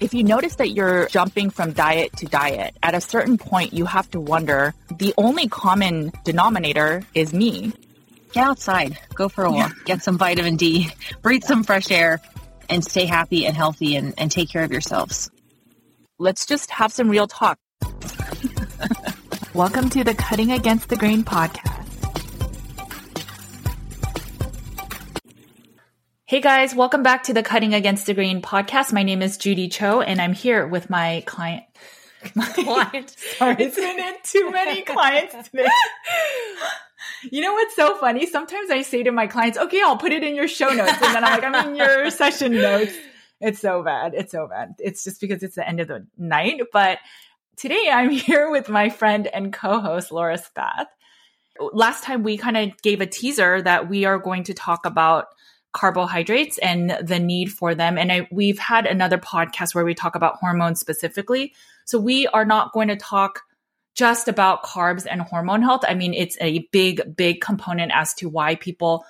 If you notice that you're jumping from diet to diet, at a certain point, you have to wonder the only common denominator is me. Get outside, go for a walk, get some vitamin D, breathe some fresh air, and stay happy and healthy and, and take care of yourselves. Let's just have some real talk. Welcome to the Cutting Against the Grain podcast. Hey guys, welcome back to the Cutting Against the Grain podcast. My name is Judy Cho and I'm here with my client. My client. Sorry, it's been too many clients today. You know what's so funny? Sometimes I say to my clients, okay, I'll put it in your show notes. And then I'm like, I'm in your session notes. It's so bad. It's so bad. It's just because it's the end of the night. But today I'm here with my friend and co-host, Laura Spath. Last time we kind of gave a teaser that we are going to talk about carbohydrates and the need for them. And I, we've had another podcast where we talk about hormones specifically. So we are not going to talk just about carbs and hormone health. I mean, it's a big, big component as to why people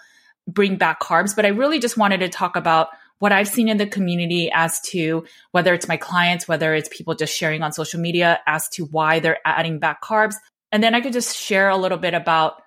bring back carbs, but I really just wanted to talk about what I've seen in the community as to whether it's my clients, whether it's people just sharing on social media as to why they're adding back carbs. And then I could just share a little bit about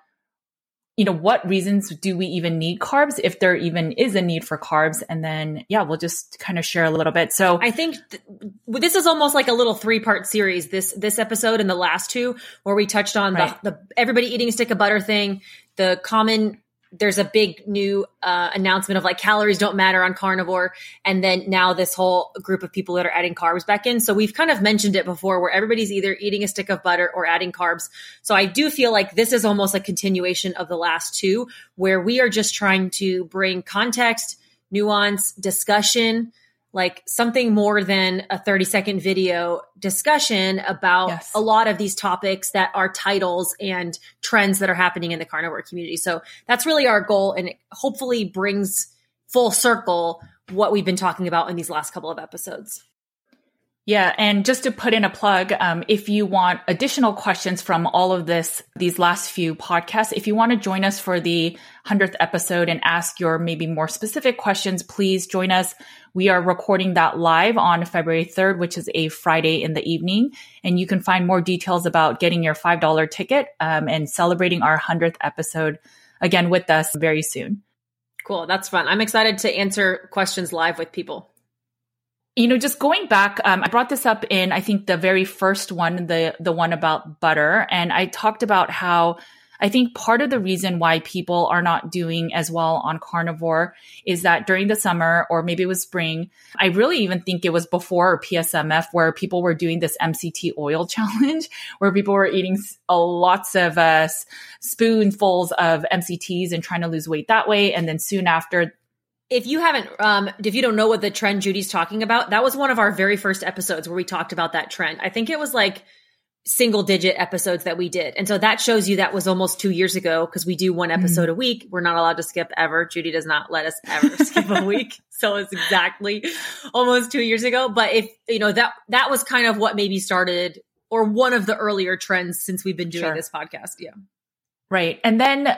you know, what reasons do we even need carbs if there even is a need for carbs? And then, yeah, we'll just kind of share a little bit. So I think th- this is almost like a little three part series. This, this episode and the last two where we touched on right. the, the everybody eating a stick of butter thing, the common there's a big new uh, announcement of like calories don't matter on carnivore. And then now this whole group of people that are adding carbs back in. So we've kind of mentioned it before where everybody's either eating a stick of butter or adding carbs. So i do feel like this is almost a continuation of the last two where we are just trying to bring context nuance discussion like something more than a 30 second video discussion about yes. a lot of these topics that are titles and trends that are happening in the carnivore community. So that's really our goal and it hopefully brings full circle what we've been talking about in these last couple of episodes. Yeah, and just to put in a plug, um, if you want additional questions from all of this, these last few podcasts, if you want to join us for the hundredth episode and ask your maybe more specific questions, please join us. We are recording that live on February 3rd, which is a Friday in the evening, and you can find more details about getting your five dollar ticket um, and celebrating our hundredth episode again with us very soon. Cool, that's fun. I'm excited to answer questions live with people. You know, just going back, um, I brought this up in I think the very first one, the the one about butter, and I talked about how I think part of the reason why people are not doing as well on carnivore is that during the summer or maybe it was spring, I really even think it was before PSMF where people were doing this MCT oil challenge where people were eating lots of uh, spoonfuls of MCTs and trying to lose weight that way. And then soon after, if you haven't um if you don't know what the trend Judy's talking about, that was one of our very first episodes where we talked about that trend. I think it was like single digit episodes that we did. And so that shows you that was almost two years ago because we do one mm-hmm. episode mm-hmm. a week. We're not allowed to skip ever. Judy does not let us ever skip a week. So it's exactly almost two years ago. But if, you know, that, that was kind of what maybe started or one of the earlier trends since we've been doing sure. this podcast. Yeah. Right. And then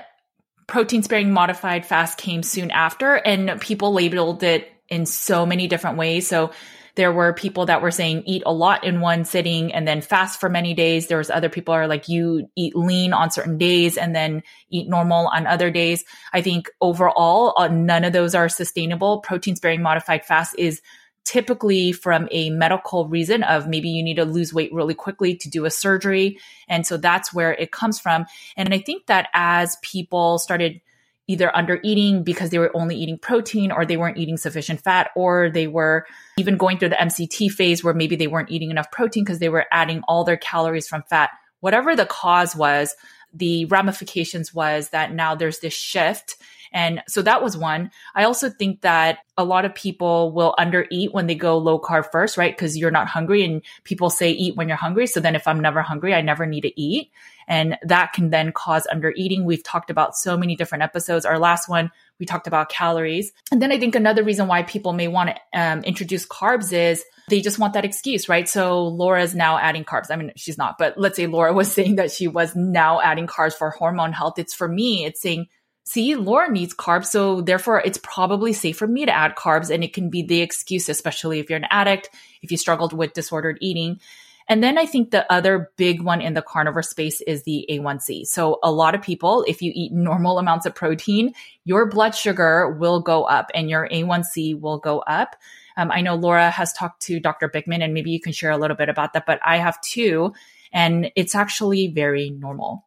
protein sparing modified fast came soon after and people labeled it in so many different ways. So there were people that were saying eat a lot in one sitting and then fast for many days. There was other people are like you eat lean on certain days and then eat normal on other days. I think overall, uh, none of those are sustainable. Protein sparing modified fast is typically from a medical reason of maybe you need to lose weight really quickly to do a surgery. And so that's where it comes from. And I think that as people started either under eating because they were only eating protein or they weren't eating sufficient fat or they were even going through the MCT phase where maybe they weren't eating enough protein because they were adding all their calories from fat. Whatever the cause was, the ramifications was that now there's this shift. And so that was one. I also think that a lot of people will undereat when they go low carb first, right? Because you're not hungry and people say eat when you're hungry. So then if I'm never hungry, I never need to eat. And that can then cause undereating. We've talked about so many different episodes. Our last one, we talked about calories. And then I think another reason why people may want to um, introduce carbs is they just want that excuse, right? So Laura's now adding carbs. I mean, she's not, but let's say Laura was saying that she was now adding carbs for hormone health. It's for me, it's saying, see, Laura needs carbs. So therefore it's probably safe for me to add carbs. And it can be the excuse, especially if you're an addict, if you struggled with disordered eating. And then I think the other big one in the carnivore space is the A1C. So a lot of people, if you eat normal amounts of protein, your blood sugar will go up and your A1C will go up. Um, I know Laura has talked to Dr. Bikman and maybe you can share a little bit about that, but I have too. And it's actually very normal.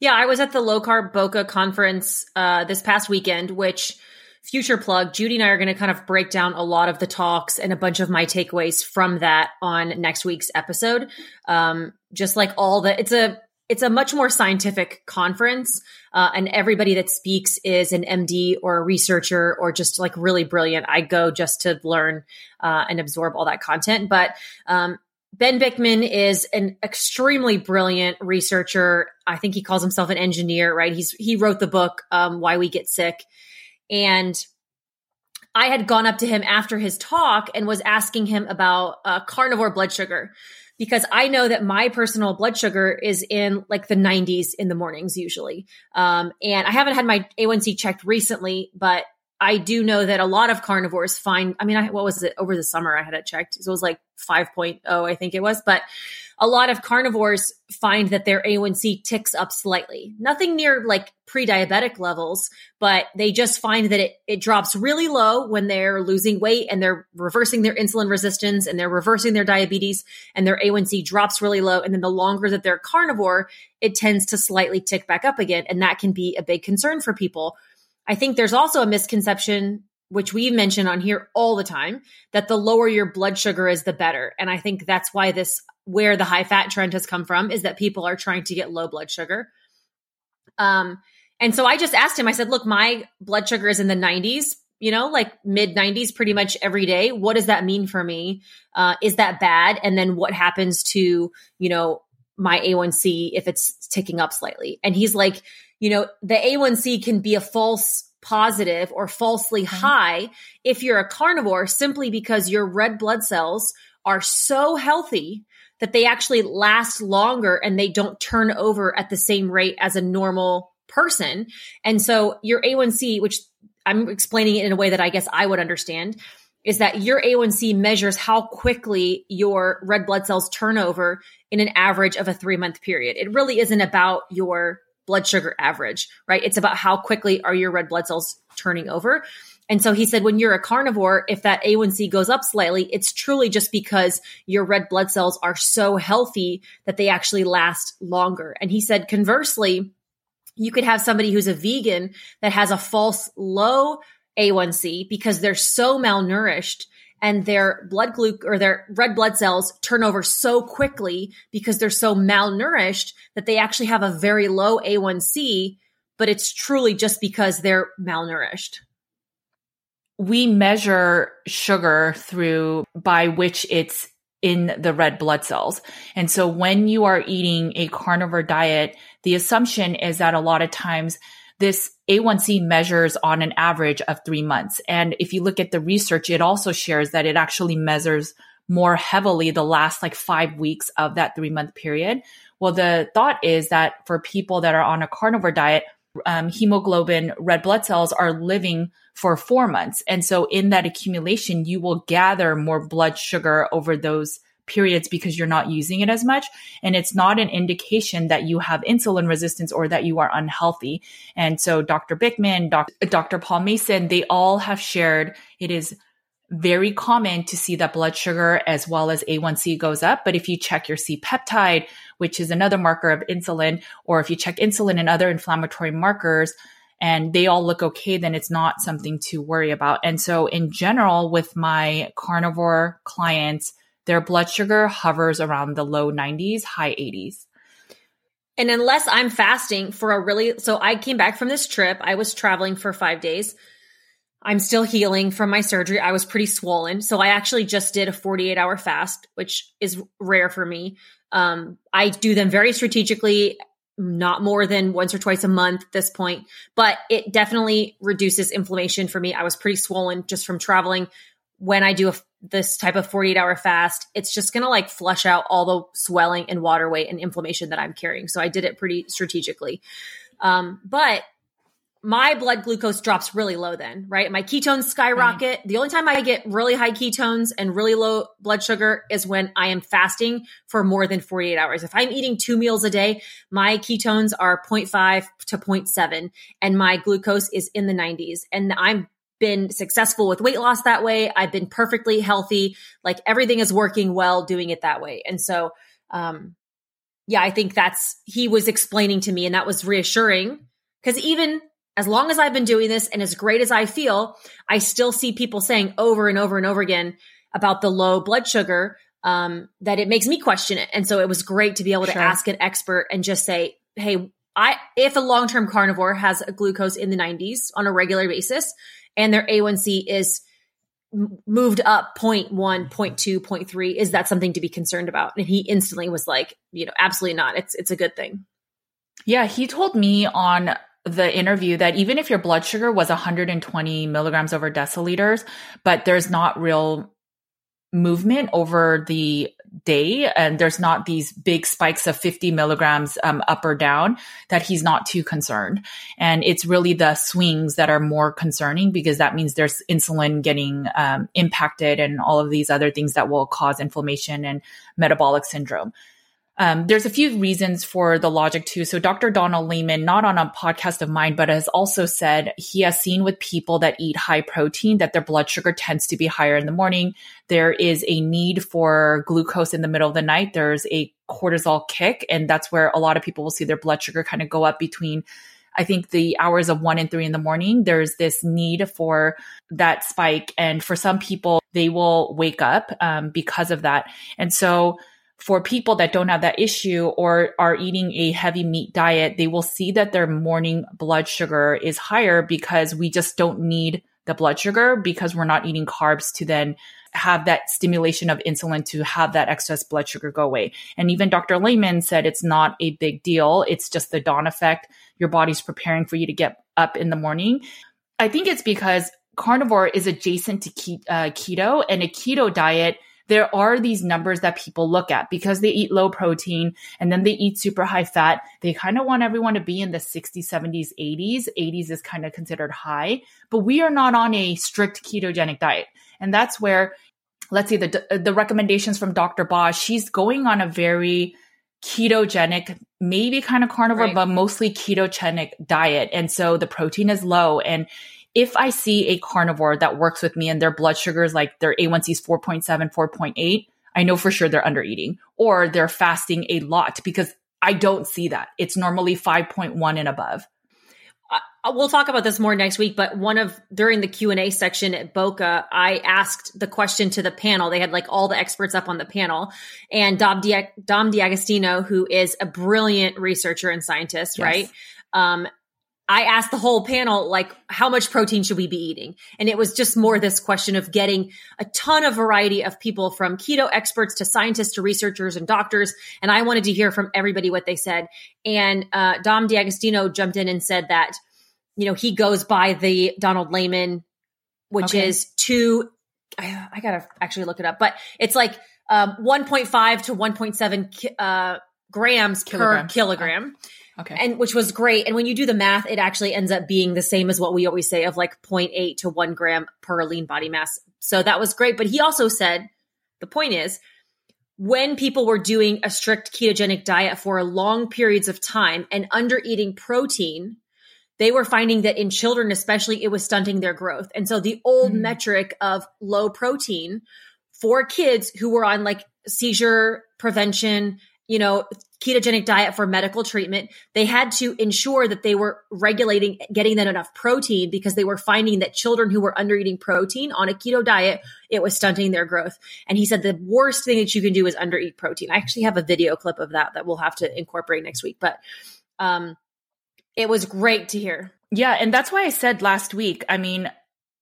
Yeah, I was at the low carb Boca conference uh, this past weekend, which future plug, Judy and I are going to kind of break down a lot of the talks and a bunch of my takeaways from that on next week's episode. Um, just like all the, it's a, it's a much more scientific conference, uh, and everybody that speaks is an MD or a researcher or just like really brilliant. I go just to learn uh, and absorb all that content. But um, Ben Bikman is an extremely brilliant researcher. I think he calls himself an engineer, right? He's he wrote the book um, Why We Get Sick, and I had gone up to him after his talk and was asking him about uh, carnivore blood sugar because I know that my personal blood sugar is in like the 90s in the mornings usually. Um, and I haven't had my A1C checked recently, but I do know that a lot of carnivores find, I mean, I, what was it over the summer? I had it checked. So it was like 5.0, I think it was. But a lot of carnivores find that their A1C ticks up slightly. Nothing near like pre-diabetic levels, but they just find that it, it drops really low when they're losing weight and they're reversing their insulin resistance and they're reversing their diabetes and their A1C drops really low. And then the longer that they're carnivore, it tends to slightly tick back up again. And that can be a big concern for people. I think there's also a misconception which we mention on here all the time, that the lower your blood sugar is, the better. And I think that's why this where the high fat trend has come from is that people are trying to get low blood sugar. Um, and so I just asked him, I said, look, my blood sugar is in the 90s, you know, like mid 90s pretty much every day. What does that mean for me? Uh, is that bad? And then what happens to, you know, my A1C if it's ticking up slightly? And he's like, you know, the A1C can be a false positive or falsely mm-hmm. high if you're a carnivore simply because your red blood cells are so healthy that they actually last longer and they don't turn over at the same rate as a normal person. And so your A1C, which I'm explaining it in a way that I guess I would understand, is that your A1C measures how quickly your red blood cells turn over in an average of a three month period. It really isn't about your blood sugar average, right? It's about how quickly are your red blood cells turning over. And so he said, when you're a carnivore, if that A1C goes up slightly, it's truly just because your red blood cells are so healthy that they actually last longer. And he said, conversely, you could have somebody who's a vegan that has a false low A1C because they're so malnourished and their blood gluc or their red blood cells turn over so quickly because they're so malnourished that they actually have a very low A1C, but it's truly just because they're malnourished we measure sugar through by which it's in the red blood cells. And so when you are eating a carnivore diet, the assumption is that a lot of times this A1C measures on an average of three months. And if you look at the research, it also shares that it actually measures more heavily the last like five weeks of that three month period. Well, the thought is that for people that are on a carnivore diet, um, hemoglobin red blood cells are living for four months. And so in that accumulation, you will gather more blood sugar over those periods because you're not using it as much. And it's not an indication that you have insulin resistance or that you are unhealthy. And so Dr. Bikman, Dr. Dr. Paul Mason, they all have shared it is very common to see that blood sugar as well as A1C goes up. But if you check your C peptide, which is another marker of insulin, or if you check insulin and other inflammatory markers, and they all look okay, then it's not something to worry about. And so in general, with my carnivore clients, their blood sugar hovers around the low 90s, high 80s. And unless I'm fasting for a really, so I came back from this trip. I was traveling for five days. I'm still healing from my surgery. I was pretty swollen. So I actually just did a 48 hour fast, which is rare for me. Um, I do them very strategically not more than once or twice a month at this point, but it definitely reduces inflammation for me. I was pretty swollen just from traveling. When I do a, this type of 48 hour fast, it's just going to like flush out all the swelling and water weight and inflammation that I'm carrying. So I did it pretty strategically. Um, but my blood glucose drops really low then, right? My ketones skyrocket. Mm-hmm. The only time I get really high ketones and really low blood sugar is when I am fasting for more than 48 hours. If I'm eating two meals a day, my ketones are 0.5 to 0.7 and my glucose is in the 90s. And I'm been successful with weight loss that way. I've been perfectly healthy. Like everything is working well doing it that way. And so, um, yeah, I think that's, he was explaining to me and that was reassuring because even as long as I've been doing this and as great as I feel, I still see people saying over and over and over again about the low blood sugar um, that it makes me question it. And so it was great to be able to sure. ask an expert and just say, hey, I if a long term carnivore has a glucose in the 90s on a regular basis and their A1C is moved up 0. 0.1 0.2 0.3 is that something to be concerned about? And he instantly was like you know absolutely not. It's it's a good thing. Yeah he told me on the interview that even if your blood sugar was 120 milligrams over deciliters, but there's not real movement over the day and there's not these big spikes of 50 milligrams um, up or down that he's not too concerned. And it's really the swings that are more concerning because that means there's insulin getting um, impacted and all of these other things that will cause inflammation and metabolic syndrome um, there's a few reasons for the logic too. So Dr. Donald Layman, not on a podcast of mine, but has also said he has seen with people that eat high protein that their blood sugar tends to be higher in the morning. There is a need for glucose in the middle of the night. There's a cortisol kick, and that's where a lot of people will see their blood sugar kind of go up between I think the hours of one and three in the morning, there's this need for that spike. And for some people, they will wake up um, because of that. And so for people that don't have that issue or are eating a heavy meat diet, they will see that their morning blood sugar is higher because we just don't need the blood sugar because we're not eating carbs to then have that stimulation of insulin to have that excess blood sugar go away. And even Dr. Layman said it's not a big deal. It's just the dawn effect. Your body's preparing for you to get up in the morning. I think it's because carnivore is adjacent to ke- uh, keto and a keto diet – there are these numbers that people look at because they eat low protein and then they eat super high fat. They kind of want everyone to be in the 60s, 70s, 80s. 80s is kind of considered high, but we are not on a strict ketogenic diet. And that's where, let's see, the, the recommendations from Dr. Boz, she's going on a very ketogenic, maybe kind of carnivore, right. but mostly ketogenic diet. And so the protein is low and if I see a carnivore that works with me and their blood sugars, like their A1C is 4.7, 4.8, I know for sure they're under eating or they're fasting a lot because I don't see that. It's normally 5.1 and above. Uh, we'll talk about this more next week, but one of during the Q and A section at Boca, I asked the question to the panel. They had like all the experts up on the panel, and Dom, Di- Dom D'Agostino, who is a brilliant researcher and scientist, yes. right? Um, I asked the whole panel, like, how much protein should we be eating? And it was just more this question of getting a ton of variety of people from keto experts to scientists to researchers and doctors. And I wanted to hear from everybody what they said. And uh, Dom D'Agostino jumped in and said that, you know, he goes by the Donald Layman, which okay. is two, I, I, gotta actually look it up, but it's like um, 1.5 to 1.7 uh, grams per kilogram. Okay. And which was great. And when you do the math, it actually ends up being the same as what we always say of like 0.8 to 1 gram per lean body mass. So that was great. But he also said the point is when people were doing a strict ketogenic diet for long periods of time and under eating protein, they were finding that in children, especially, it was stunting their growth. And so the old mm. metric of low protein for kids who were on like seizure prevention, you know, ketogenic diet for medical treatment, they had to ensure that they were regulating getting them enough protein because they were finding that children who were under eating protein on a keto diet, it was stunting their growth. And he said the worst thing that you can do is under eat protein. I actually have a video clip of that that we'll have to incorporate next week, but um it was great to hear. Yeah, and that's why I said last week, I mean,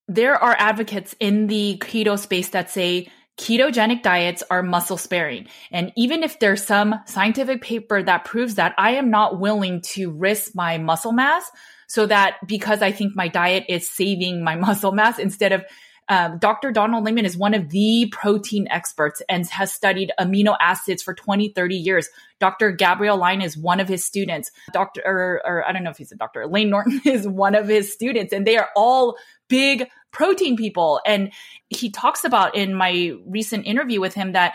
there are advocates in the keto space that say ketogenic diets are muscle sparing. And even if there's some scientific paper that proves that, I am not willing to risk my muscle mass so that because I think my diet is saving my muscle mass instead of um, Dr. Donald Layman is one of the protein experts and has studied amino acids for 20, 30 years. Dr. Gabrielle Lyon is one of his students. Dr. Or, or I don't know if he's a doctor. Layne Norton is one of his students, and they are all big protein people. And he talks about in my recent interview with him that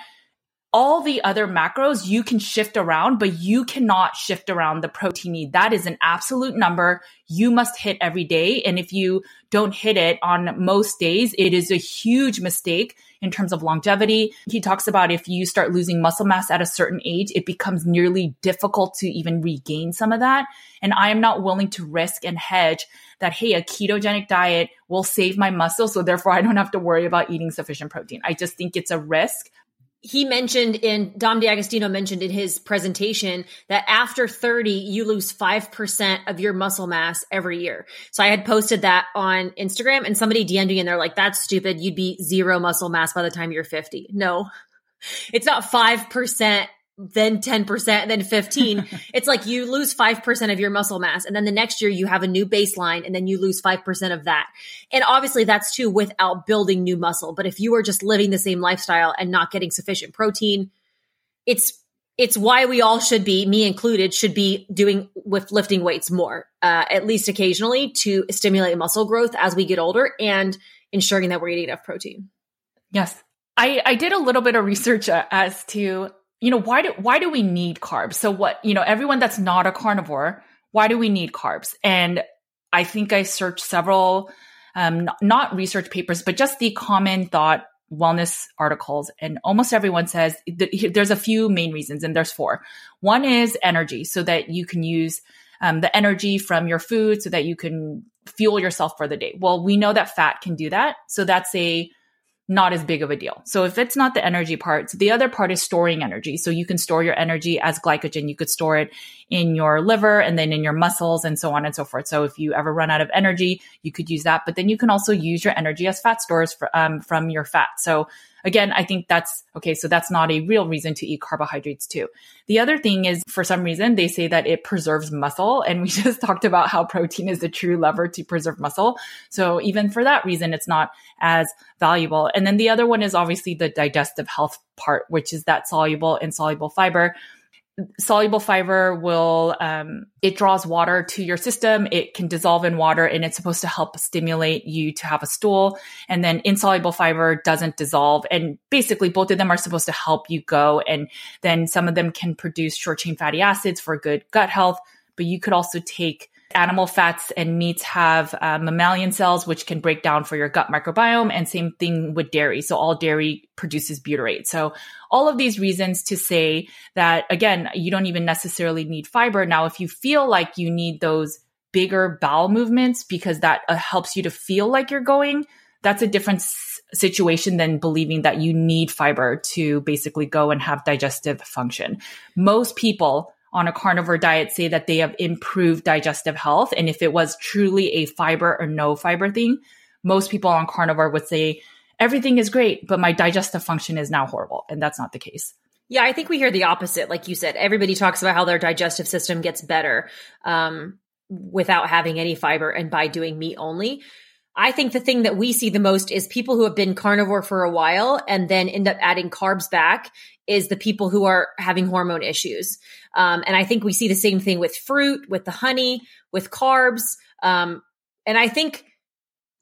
all the other macros you can shift around, but you cannot shift around the protein need. That is an absolute number you must hit every day. And if you don't hit it on most days, it is a huge mistake in terms of longevity. He talks about if you start losing muscle mass at a certain age, it becomes nearly difficult to even regain some of that. And I am not willing to risk and hedge that, hey, a ketogenic diet will save my muscle. So therefore I don't have to worry about eating sufficient protein. I just think it's a risk he mentioned in Dom D'Agostino mentioned in his presentation that after 30, you lose 5% of your muscle mass every year. So I had posted that on Instagram and somebody DM'd me and they're like, that's stupid. You'd be zero muscle mass by the time you're 50. No, it's not 5% then 10%, then 15. it's like you lose 5% of your muscle mass. And then the next year you have a new baseline and then you lose 5% of that. And obviously that's too without building new muscle. But if you are just living the same lifestyle and not getting sufficient protein, it's, it's why we all should be, me included, should be doing with lifting weights more, uh, at least occasionally to stimulate muscle growth as we get older and ensuring that we're eating enough protein. Yes. I, I did a little bit of research uh, as to you know, why do why do we need carbs? So what, you know, everyone that's not a carnivore, why do we need carbs? And I think I searched several um, not research papers, but just the common thought wellness articles and almost everyone says there's a few main reasons and there's four one is energy so that you can use um, the energy from your food so that you can fuel yourself for the day well we know that fat can do that so that's a not as big of a deal. So if it's not the energy part, so the other part is storing energy. So you can store your energy as glycogen. You could store it in your liver and then in your muscles and so on and so forth. So if you ever run out of energy, you could use that. But then you can also use your energy as fat stores for, um, from your fat. So again, I think that's okay. So that's not a real reason to eat carbohydrates too. The other thing is for some reason they say that it preserves muscle. And we just talked about how protein is the true lever to preserve muscle. So even for that reason, it's not as valuable. And then the other one is obviously the digestive health part, which is that soluble, insoluble fiber soluble fiber will um, it draws water to your system. It can dissolve in water and it's supposed to help stimulate you to have a stool. And then insoluble fiber doesn't dissolve. And basically both of them are supposed to help you go. And then some of them can produce short chain fatty acids for good gut health. But you could also take animal fats and meats have uh, mammalian cells, which can break down for your gut microbiome. And same thing with dairy. So all dairy produces butyrate. So all of these reasons to say that, again, you don't even necessarily need fiber. Now, if you feel like you need those bigger bowel movements because that uh, helps you to feel like you're going, that's a different s- situation than believing that you need fiber to basically go and have digestive function. Most people on a carnivore diet say that they have improved digestive health. And if it was truly a fiber or no fiber thing, most people on carnivore would say, everything is great, but my digestive function is now horrible. And that's not the case. Yeah, I think we hear the opposite. Like you said, everybody talks about how their digestive system gets better um, without having any fiber and by doing meat only. I think the thing that we see the most is people who have been carnivore for a while and then end up adding carbs back is the people who are having hormone issues. Um, and I think we see the same thing with fruit, with the honey, with carbs. Um, and I think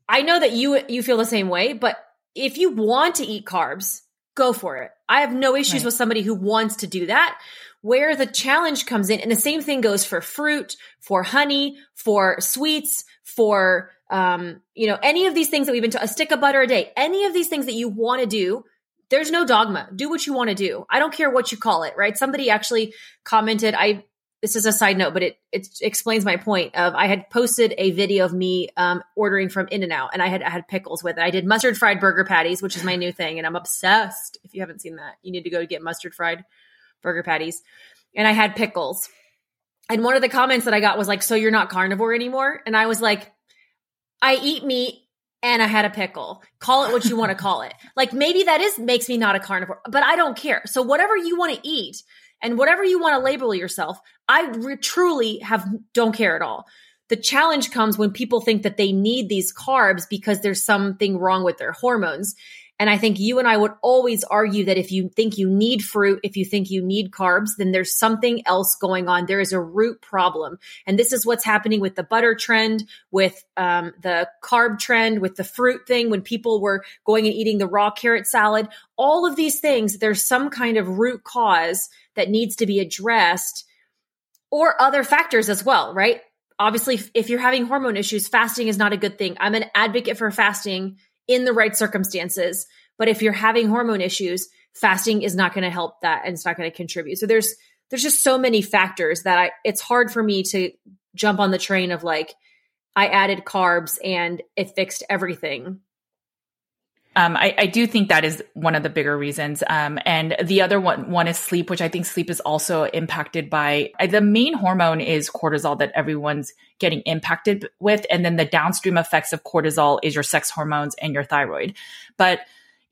I know that you you feel the same way, but if you want to eat carbs, go for it. I have no issues right. with somebody who wants to do that. Where the challenge comes in, and the same thing goes for fruit, for honey, for sweets, for um, you know, any of these things that we've been to a stick of butter a day, any of these things that you want to do, there's no dogma. Do what you want to do. I don't care what you call it, right? Somebody actually commented, I this is a side note, but it it explains my point of I had posted a video of me um, ordering from In and Out and I had I had pickles with it. I did mustard fried burger patties, which is my new thing, and I'm obsessed. If you haven't seen that, you need to go get mustard fried burger patties. And I had pickles. And one of the comments that I got was like, "So you're not carnivore anymore?" And I was like, I eat meat and I had a pickle. Call it what you want to call it. Like maybe that is makes me not a carnivore, but I don't care. So whatever you want to eat and whatever you want to label yourself, I re- truly have don't care at all. The challenge comes when people think that they need these carbs because there's something wrong with their hormones. And I think you and I would always argue that if you think you need fruit, if you think you need carbs, then there's something else going on. There is a root problem. And this is what's happening with the butter trend, with um, the carb trend, with the fruit thing, when people were going and eating the raw carrot salad. All of these things, there's some kind of root cause that needs to be addressed or other factors as well, right? Obviously, if you're having hormone issues, fasting is not a good thing. I'm an advocate for fasting in the right circumstances. But if you're having hormone issues, fasting is not going to help that and it's not going to contribute. So there's there's just so many factors that I it's hard for me to jump on the train of like I added carbs and it fixed everything. Um, I, I, do think that is one of the bigger reasons. Um, and the other one, one is sleep, which I think sleep is also impacted by uh, the main hormone is cortisol that everyone's getting impacted with. And then the downstream effects of cortisol is your sex hormones and your thyroid. But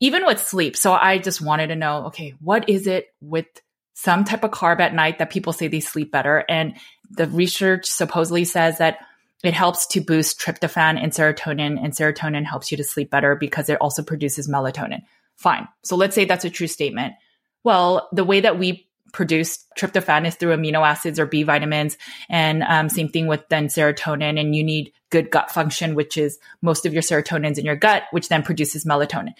even with sleep, so I just wanted to know, okay, what is it with some type of carb at night that people say they sleep better? And the research supposedly says that it helps to boost tryptophan and serotonin, and serotonin helps you to sleep better because it also produces melatonin. Fine. So let's say that's a true statement. Well, the way that we produce tryptophan is through amino acids or B vitamins, and um, same thing with then serotonin. And you need good gut function, which is most of your serotonins in your gut, which then produces melatonin.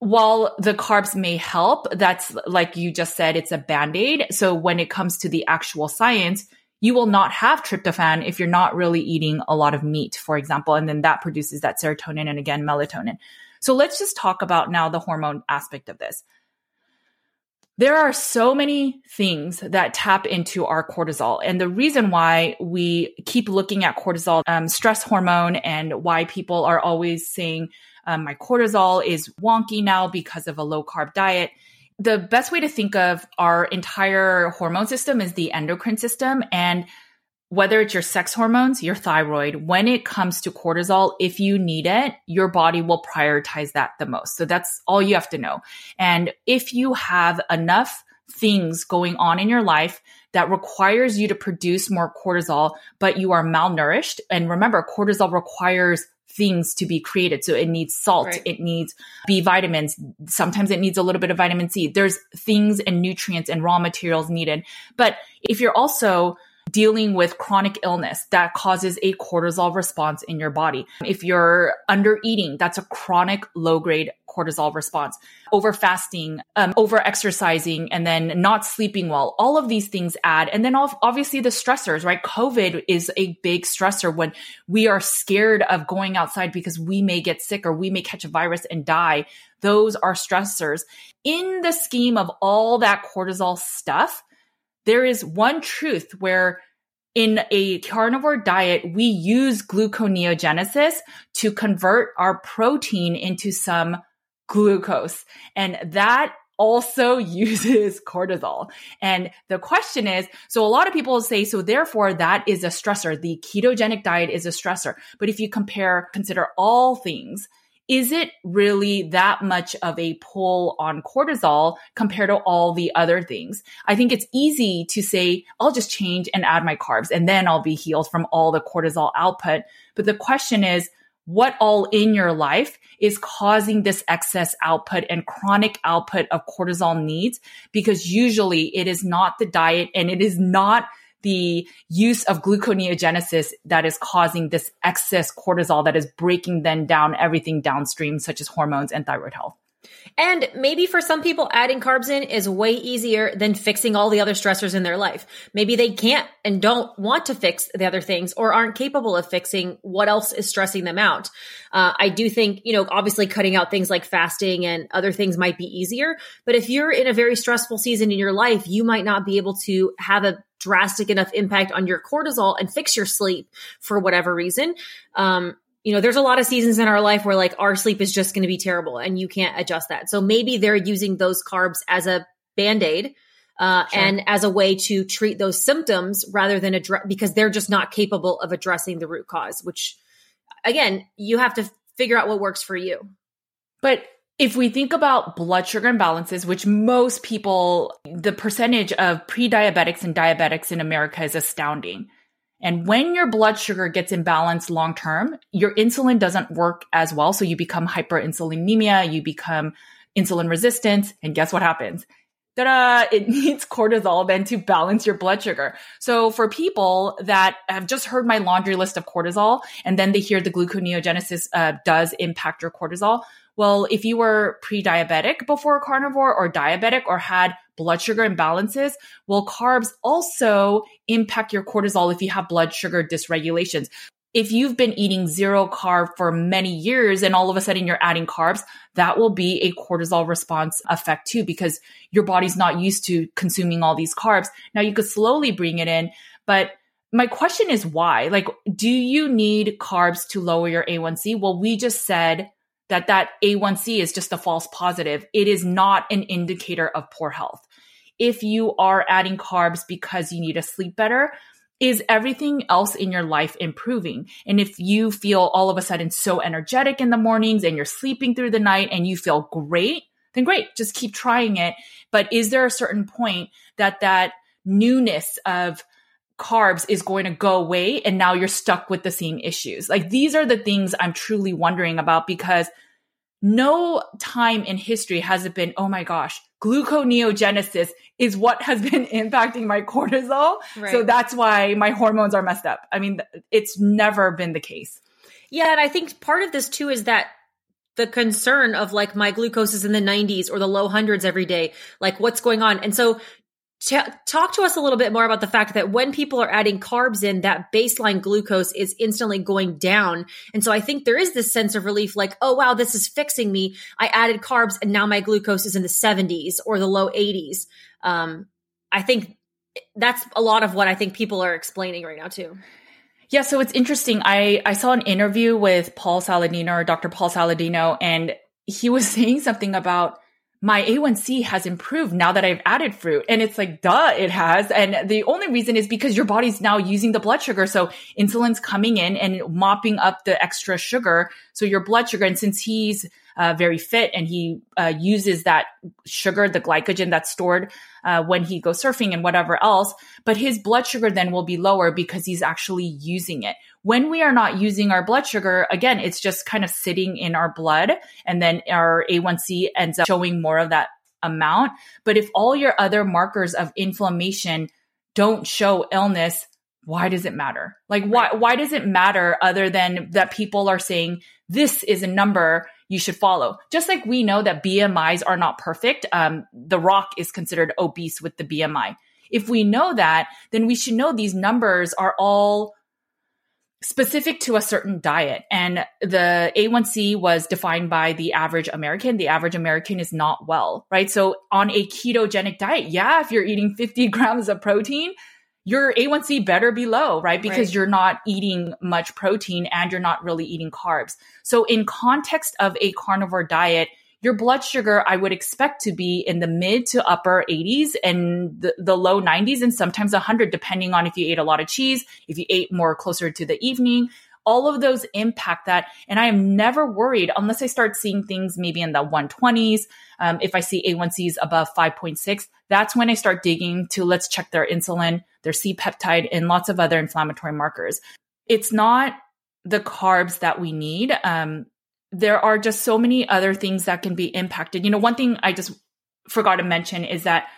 While the carbs may help, that's like you just said, it's a band aid. So when it comes to the actual science, you will not have tryptophan if you're not really eating a lot of meat, for example. And then that produces that serotonin and again, melatonin. So let's just talk about now the hormone aspect of this. There are so many things that tap into our cortisol. And the reason why we keep looking at cortisol, um, stress hormone, and why people are always saying, um, my cortisol is wonky now because of a low carb diet the best way to think of our entire hormone system is the endocrine system. And whether it's your sex hormones, your thyroid, when it comes to cortisol, if you need it, your body will prioritize that the most. So that's all you have to know. And if you have enough things going on in your life that requires you to produce more cortisol, but you are malnourished, and remember, cortisol requires things to be created. So it needs salt, right. it needs B vitamins, sometimes it needs a little bit of vitamin C. There's things and nutrients and raw materials needed. But if you're also dealing with chronic illness that causes a cortisol response in your body. If you're under eating, that's a chronic low grade cortisol response. Over fasting, um, over exercising, and then not sleeping well. All of these things add. And then obviously the stressors, right? COVID is a big stressor when we are scared of going outside because we may get sick or we may catch a virus and die. Those are stressors. In the scheme of all that cortisol stuff, there is one truth where in a carnivore diet, we use gluconeogenesis to convert our protein into some glucose. And that also uses cortisol. And the question is, so a lot of people say, so therefore that is a stressor. The ketogenic diet is a stressor. But if you compare, consider all things, is it really that much of a pull on cortisol compared to all the other things? I think it's easy to say, I'll just change and add my carbs and then I'll be healed from all the cortisol output. But the question is, what all in your life is causing this excess output and chronic output of cortisol needs? Because usually it is not the diet and it is not the use of gluconeogenesis that is causing this excess cortisol that is breaking then down everything downstream, such as hormones and thyroid health. And maybe for some people, adding carbs in is way easier than fixing all the other stressors in their life. Maybe they can't and don't want to fix the other things or aren't capable of fixing what else is stressing them out. Uh, I do think, you know, obviously cutting out things like fasting and other things might be easier. But if you're in a very stressful season in your life, you might not be able to have a drastic enough impact on your cortisol and fix your sleep for whatever reason. Um, you know, there's a lot of seasons in our life where like our sleep is just going to be terrible and you can't adjust that. So maybe they're using those carbs as a band aid. Uh, sure. and as a way to treat those symptoms rather than address because they're just not capable of addressing the root cause, which again, you have to figure out what works for you. But if we think about blood sugar imbalances, which most people, the percentage of pre diabetics and diabetics in America is astounding. And when your blood sugar gets imbalanced long term, your insulin doesn't work as well. So you become hyperinsulinemia, you become insulin resistant. And guess what happens? Ta-da! It needs cortisol then to balance your blood sugar. So for people that have just heard my laundry list of cortisol and then they hear the gluconeogenesis uh, does impact your cortisol, well, if you were pre-diabetic before carnivore or diabetic or had blood sugar imbalances, well, carbs also impact your cortisol if you have blood sugar dysregulations. If you've been eating zero carb for many years and all of a sudden you're adding carbs, that will be a cortisol response effect too, because your body's not used to consuming all these carbs. Now you could slowly bring it in, but my question is why? Like, do you need carbs to lower your A1C? Well, we just said that that A1C is just a false positive. It is not an indicator of poor health. If you are adding carbs because you need to sleep better, is everything else in your life improving? And if you feel all of a sudden so energetic in the mornings and you're sleeping through the night and you feel great, then great, just keep trying it. But is there a certain point that that newness of carbs is going to go away and now you're stuck with the same issues. Like these are the things I'm truly wondering about because no time in history has it been, oh my gosh, gluconeogenesis is what has been impacting my cortisol. Right. So that's why my hormones are messed up. I mean, it's never been the case. Yeah. And I think part of this too is that the concern of like my glucose is in the 90s or the low hundreds every day, like what's going on. And so T- talk to us a little bit more about the fact that when people are adding carbs in, that baseline glucose is instantly going down. And so I think there is this sense of relief like, oh, wow, this is fixing me. I added carbs and now my glucose is in the 70s or the low 80s. Um, I think that's a lot of what I think people are explaining right now, too. Yeah, so it's interesting. I, I saw an interview with Paul Saladino or Dr. Paul Saladino, and he was saying something about my A1C has improved now that I've added fruit. And it's like, duh, it has. And the only reason is because your body's now using the blood sugar. So insulin's coming in and mopping up the extra sugar. So your blood sugar, and since he's uh, very fit and he uh, uses that sugar, the glycogen that's stored uh, when he goes surfing and whatever else, but his blood sugar then will be lower because he's actually using it. When we are not using our blood sugar, again, it's just kind of sitting in our blood and then our A1C ends up showing more of that amount. But if all your other markers of inflammation don't show illness, why does it matter? Like why why does it matter other than that people are saying this is a number you should follow. Just like we know that BMIs are not perfect. Um, the Rock is considered obese with the BMI. If we know that, then we should know these numbers are all specific to a certain diet. And the A1C was defined by the average American. The average American is not well, right? So on a ketogenic diet, yeah, if you're eating 50 grams of protein, your A1C better be low, right? Because right. you're not eating much protein and you're not really eating carbs. So in context of a carnivore diet, your blood sugar I would expect to be in the mid to upper 80s and the, the low 90s and sometimes 100 depending on if you ate a lot of cheese, if you ate more closer to the evening. All of those impact that. And I am never worried unless I start seeing things maybe in the 120s. Um, if I see A1Cs above 5.6, that's when I start digging to let's check their insulin, their C peptide, and lots of other inflammatory markers. It's not the carbs that we need. Um, there are just so many other things that can be impacted. You know, one thing I just forgot to mention is that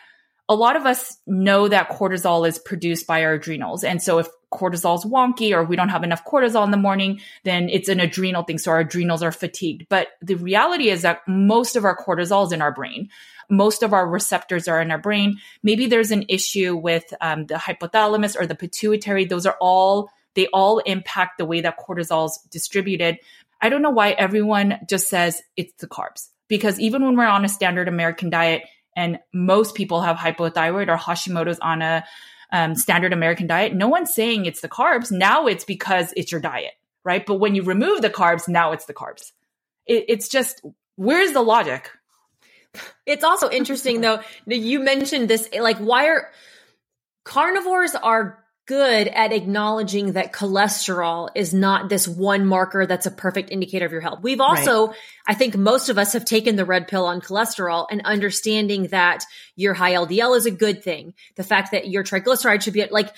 a lot of us know that cortisol is produced by our adrenals. And so if cortisol is wonky or we don't have enough cortisol in the morning, then it's an adrenal thing. So our adrenals are fatigued. But the reality is that most of our cortisol is in our brain. Most of our receptors are in our brain. Maybe there's an issue with um, the hypothalamus or the pituitary. Those are all they all impact the way that cortisol is distributed. I don't know why everyone just says it's the carbs because even when we're on a standard American diet and most people have hypothyroid or Hashimoto's on a um, standard American diet, no one's saying it's the carbs. Now it's because it's your diet, right? But when you remove the carbs, now it's the carbs. It, it's just, where's the logic? It's also interesting though, you mentioned this, like, why are carnivores are good at acknowledging that cholesterol is not this one marker that's a perfect indicator of your health. We've also, right. I think most of us have taken the red pill on cholesterol and understanding that your high LDL is a good thing. The fact that your triglyceride should be like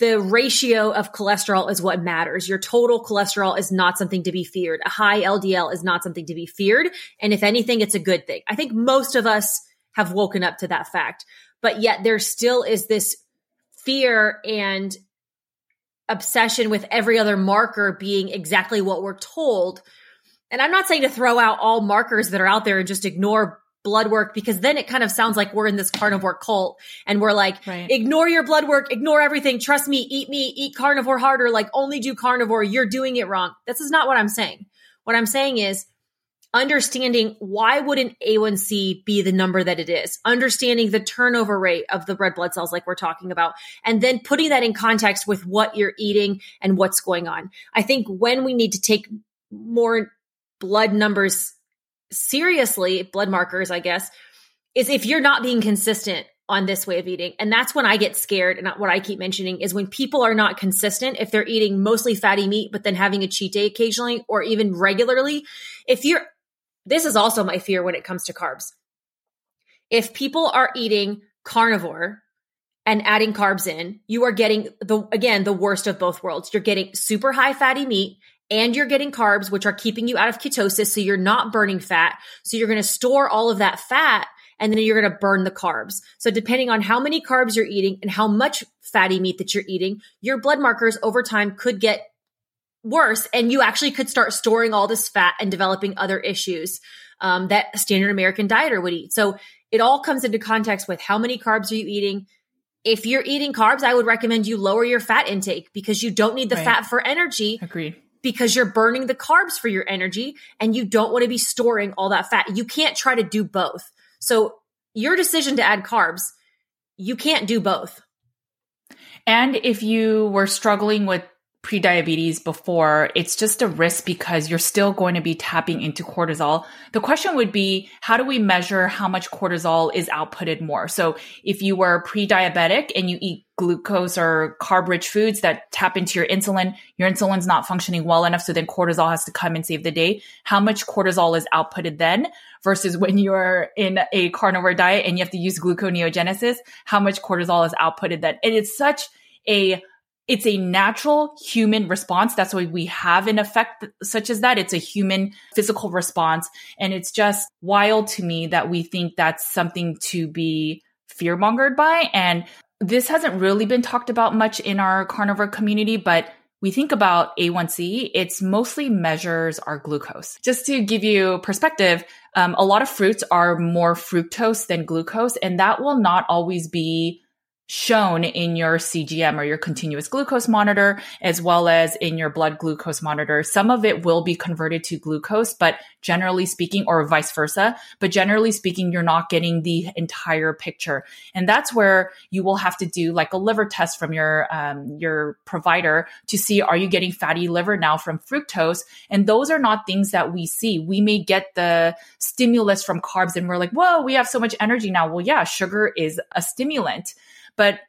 the ratio of cholesterol is what matters. Your total cholesterol is not something to be feared. A high LDL is not something to be feared. And if anything, it's a good thing. I think most of us have woken up to that fact, but yet there still is this fear and obsession with every other marker being exactly what we're told. And I'm not saying to throw out all markers that are out there and just ignore blood work because then it kind of sounds like we're in this carnivore cult and we're like, right. ignore your blood work, ignore everything, trust me, eat me, eat carnivore harder, like only do carnivore, you're doing it wrong. This is not what I'm saying. What I'm saying is understanding why would an A1C be the number that it is, understanding the turnover rate of the red blood cells, like we're talking about, and then putting that in context with what you're eating and what's going on. I think when we need to take more blood numbers seriously, blood markers, I guess, is if you're not being consistent on this way of eating. And that's when I get scared. And what I keep mentioning is when people are not consistent, if they're eating mostly fatty meat, but then having a cheat day occasionally or even regularly, if you're this is also my fear when it comes to carbs. If people are eating carnivore and adding carbs in, you are getting the, again, the worst of both worlds. You're getting super high fatty meat and you're getting carbs, which are keeping you out of ketosis. So you're not burning fat. So you're going to store all of that fat and then you're going to burn the carbs. So depending on how many carbs you're eating and how much fatty meat that you're eating, your blood markers over time could get worse and you actually could start storing all this fat and developing other issues um, that a standard american dieter would eat. So it all comes into context with how many carbs are you eating. If you're eating carbs i would recommend you lower your fat intake because you don't need the right. fat for energy agreed. because you're burning the carbs for your energy and you don't want to be storing all that fat. You can't try to do both. So your decision to add carbs you can't do both. And if you were struggling with prediabetes before, it's just a risk because you're still going to be tapping into cortisol. The question would be, how do we measure how much cortisol is outputted more? So if you were pre-diabetic and you eat glucose or carb rich foods that tap into your insulin, your insulin's not functioning well enough. So then cortisol has to come and save the day. How much cortisol is outputted then versus when you're in a carnivore diet and you have to use gluconeogenesis? How much cortisol is outputted then? And it's such a it's a natural human response. That's why we have an effect such as that. It's a human physical response. And it's just wild to me that we think that's something to be fear mongered by. And this hasn't really been talked about much in our carnivore community, but we think about A1C, it's mostly measures our glucose. Just to give you perspective, um, a lot of fruits are more fructose than glucose, and that will not always be shown in your CGM or your continuous glucose monitor, as well as in your blood glucose monitor. Some of it will be converted to glucose, but generally speaking, or vice versa, but generally speaking, you're not getting the entire picture. And that's where you will have to do like a liver test from your, um, your provider to see, are you getting fatty liver now from fructose? And those are not things that we see. We may get the stimulus from carbs and we're like, whoa, we have so much energy now. Well, yeah, sugar is a stimulant but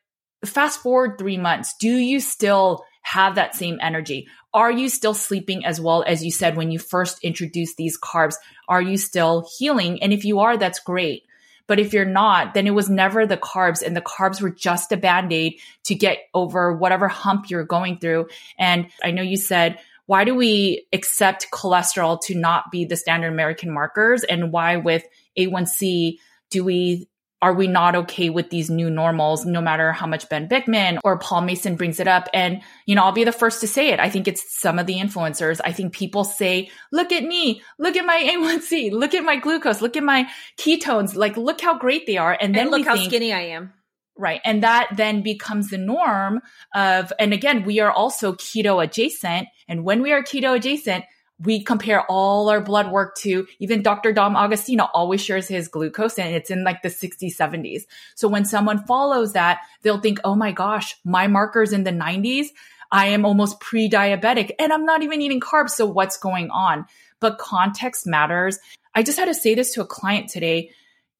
fast forward three months, do you still have that same energy? Are you still sleeping as well as you said when you first introduced these carbs? Are you still healing? And if you are, that's great. But if you're not, then it was never the carbs and the carbs were just a band aid to get over whatever hump you're going through. And I know you said, why do we accept cholesterol to not be the standard American markers? And why with A1C do we are we not okay with these new normals, no matter how much Ben Bikman or Paul Mason brings it up? And, you know, I'll be the first to say it. I think it's some of the influencers. I think people say, look at me, look at my A1C, look at my glucose, look at my ketones, like, look how great they are. And then and look how think, skinny I am. Right. And that then becomes the norm of, and again, we are also keto adjacent. And when we are keto adjacent, we compare all our blood work to even Dr. Dom D'Agostino always shares his glucose and it's in like the 60s, 70s. So when someone follows that, they'll think, oh my gosh, my marker's in the 90s. I am almost pre diabetic and I'm not even eating carbs. So what's going on? But context matters. I just had to say this to a client today.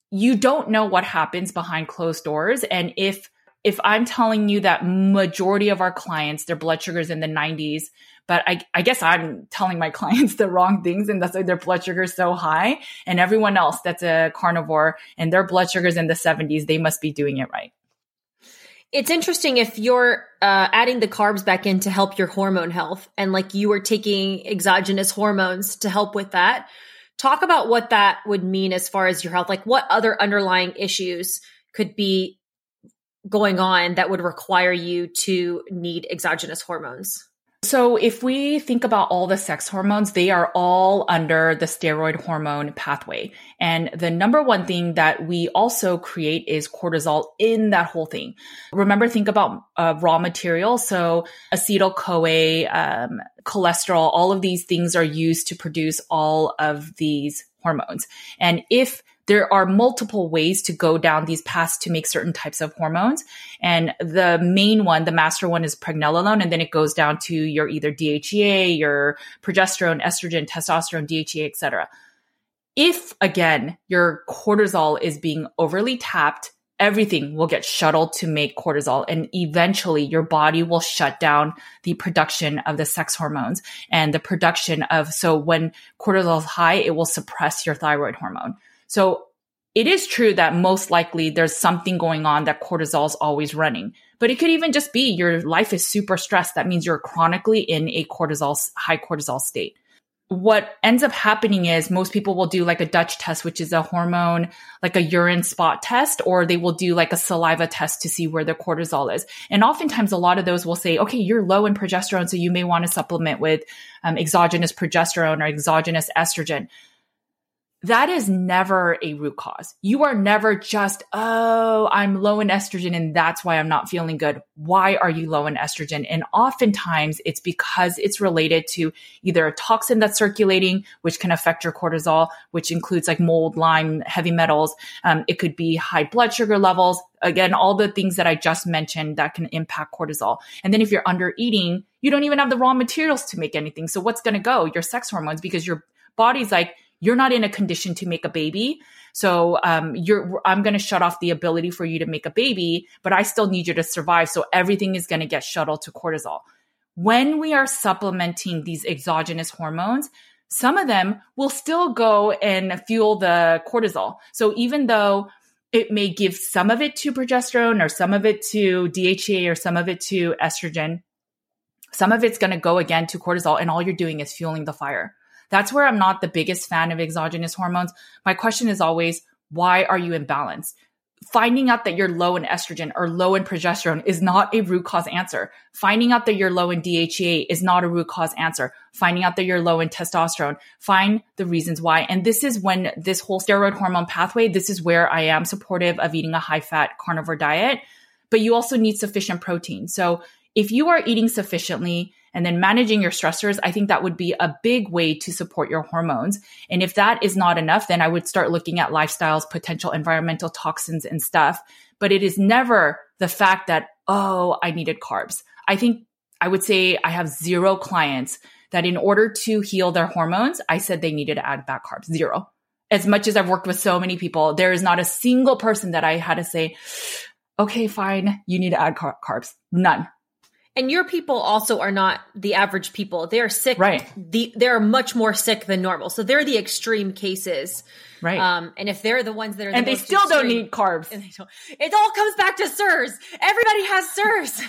You don't know what happens behind closed doors. And if if I'm telling you that majority of our clients, their blood sugars in the 90s, but I, I guess I'm telling my clients the wrong things and that's why their blood sugar is so high. And everyone else that's a carnivore and their blood sugars in the 70s, they must be doing it right. It's interesting if you're uh, adding the carbs back in to help your hormone health and like you are taking exogenous hormones to help with that. Talk about what that would mean as far as your health. Like what other underlying issues could be going on that would require you to need exogenous hormones? So, if we think about all the sex hormones, they are all under the steroid hormone pathway. And the number one thing that we also create is cortisol in that whole thing. Remember, think about uh, raw material. So, acetyl CoA, um, cholesterol, all of these things are used to produce all of these hormones. And if there are multiple ways to go down these paths to make certain types of hormones. And the main one, the master one is pregnenolone. And then it goes down to your either DHEA, your progesterone, estrogen, testosterone, DHEA, etc. If again, your cortisol is being overly tapped, everything will get shuttled to make cortisol and eventually your body will shut down the production of the sex hormones and the production of so when cortisol is high it will suppress your thyroid hormone so it is true that most likely there's something going on that cortisol is always running, but it could even just be your life is super stressed. That means you're chronically in a cortisol, high cortisol state. What ends up happening is most people will do like a Dutch test, which is a hormone, like a urine spot test, or they will do like a saliva test to see where their cortisol is. And oftentimes a lot of those will say, okay, you're low in progesterone. So you may want to supplement with um, exogenous progesterone or exogenous estrogen that is never a root cause. You are never just, oh, I'm low in estrogen and that's why I'm not feeling good. Why are you low in estrogen? And oftentimes it's because it's related to either a toxin that's circulating, which can affect your cortisol, which includes like mold, Lyme, heavy metals. Um, it could be high blood sugar levels. Again, all the things that I just mentioned that can impact cortisol. And then if you're under eating, you don't even have the raw materials to make anything. So what's going to go? Your sex hormones because your body's like, you're not in a condition to make a baby. So um, you're, I'm going to shut off the ability for you to make a baby, but I still need you to survive. So everything is going to get shuttled to cortisol. When we are supplementing these exogenous hormones, some of them will still go and fuel the cortisol. So even though it may give some of it to progesterone or some of it to DHEA or some of it to estrogen, some of it's going to go again to cortisol and all you're doing is fueling the fire. That's where I'm not the biggest fan of exogenous hormones. My question is always, why are you imbalanced? Finding out that you're low in estrogen or low in progesterone is not a root cause answer. Finding out that you're low in DHEA is not a root cause answer. Finding out that you're low in testosterone, find the reasons why. And this is when this whole steroid hormone pathway, this is where I am supportive of eating a high fat carnivore diet but you also need sufficient protein. So if you are eating sufficiently and then managing your stressors, I think that would be a big way to support your hormones. And if that is not enough, then I would start looking at lifestyles, potential environmental toxins and stuff. But it is never the fact that, oh, I needed carbs. I think I would say I have zero clients that in order to heal their hormones, I said they needed to add back carbs. Zero. As much as I've worked with so many people, there is not a single person that I had to say, okay, fine, you need to add car- carbs. None. And your people also are not the average people. They are sick. Right. The, they're much more sick than normal. So they're the extreme cases. Right. Um, and if they're the ones that are, and the they still extreme, don't need carbs. And they don't, it all comes back to CIRS. Everybody has CIRS.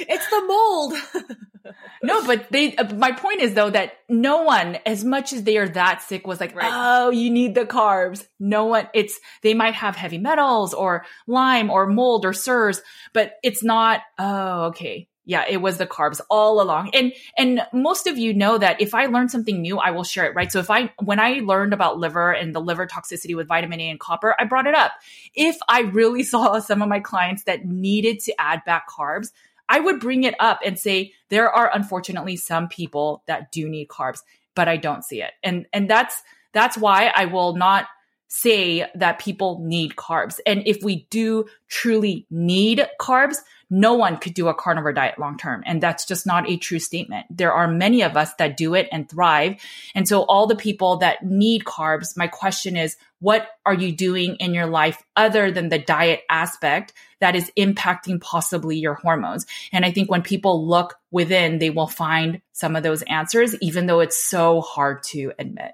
it's the mold. no, but they, uh, my point is though that no one, as much as they are that sick was like, right. oh, you need the carbs. No one, it's, they might have heavy metals or Lyme or mold or CIRS, but it's not, oh, okay yeah, it was the carbs all along. And and most of you know that if I learn something new, I will share it, right? So if I when I learned about liver and the liver toxicity with vitamin A and copper, I brought it up. If I really saw some of my clients that needed to add back carbs, I would bring it up and say there are unfortunately some people that do need carbs, but I don't see it. And and that's that's why I will not say that people need carbs. And if we do truly need carbs, no one could do a carnivore diet long term. And that's just not a true statement. There are many of us that do it and thrive. And so all the people that need carbs, my question is, what are you doing in your life other than the diet aspect that is impacting possibly your hormones? And I think when people look within, they will find some of those answers, even though it's so hard to admit.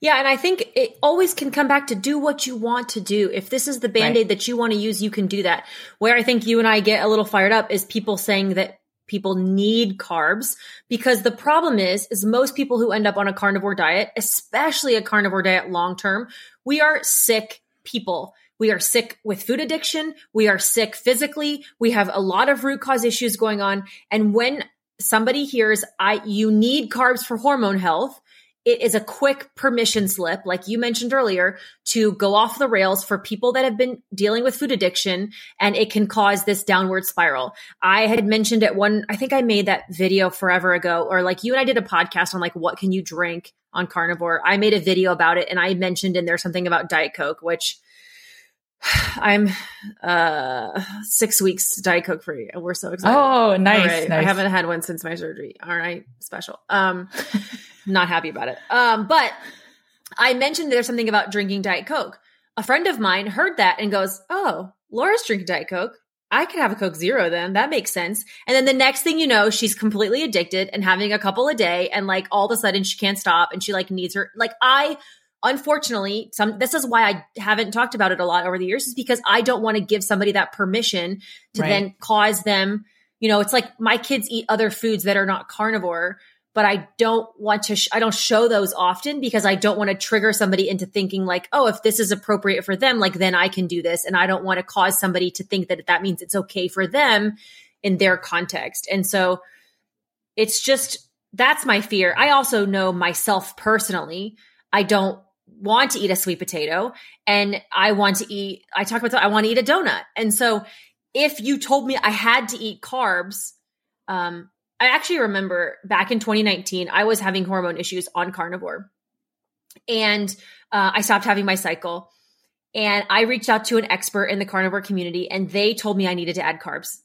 Yeah, and I think it always can come back to do what you want to do. If this is the band aid right. that you want to use, you can do that. Where I think you and I get a little fired up is people saying that people need carbs because the problem is is most people who end up on a carnivore diet, especially a carnivore diet long term, we are sick people. We are sick with food addiction. We are sick physically. We have a lot of root cause issues going on. And when somebody hears I you need carbs for hormone health, it is a quick permission slip, like you mentioned earlier, to go off the rails for people that have been dealing with food addiction and it can cause this downward spiral. I had mentioned it one, I think I made that video forever ago, or like you and I did a podcast on like, what can you drink on carnivore? I made a video about it and I mentioned in there something about Diet Coke, which I'm uh six weeks Diet Coke free and we're so excited. Oh, nice, right. nice. I haven't had one since my surgery. All right. Special. Um not happy about it. Um, but I mentioned there's something about drinking Diet Coke. A friend of mine heard that and goes, Oh, Laura's drinking Diet Coke. I could have a Coke Zero then. That makes sense. And then the next thing you know, she's completely addicted and having a couple a day. And like all of a sudden she can't stop and she like needs her. Like I, unfortunately, some, this is why I haven't talked about it a lot over the years is because I don't want to give somebody that permission to right. then cause them, you know, it's like my kids eat other foods that are not carnivore but I don't want to, sh- I don't show those often because I don't want to trigger somebody into thinking like, oh, if this is appropriate for them, like then I can do this. And I don't want to cause somebody to think that that means it's okay for them in their context. And so it's just, that's my fear. I also know myself personally, I don't want to eat a sweet potato and I want to eat, I talk about, I want to eat a donut. And so if you told me I had to eat carbs, um, I actually remember back in 2019, I was having hormone issues on carnivore. And uh, I stopped having my cycle. And I reached out to an expert in the carnivore community, and they told me I needed to add carbs.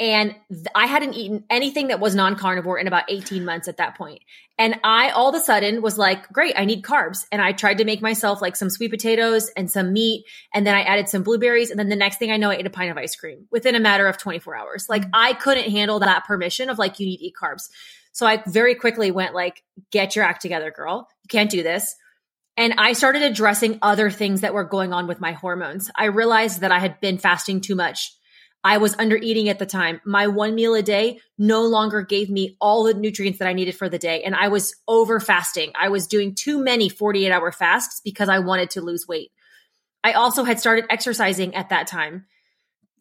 And I hadn't eaten anything that was non carnivore in about 18 months at that point. And I all of a sudden was like, great, I need carbs. And I tried to make myself like some sweet potatoes and some meat. And then I added some blueberries. And then the next thing I know, I ate a pint of ice cream within a matter of 24 hours. Like mm-hmm. I couldn't handle that permission of like, you need to eat carbs. So I very quickly went like, get your act together, girl. You can't do this. And I started addressing other things that were going on with my hormones. I realized that I had been fasting too much I was under eating at the time. My one meal a day no longer gave me all the nutrients that I needed for the day. And I was over fasting. I was doing too many 48 hour fasts because I wanted to lose weight. I also had started exercising at that time.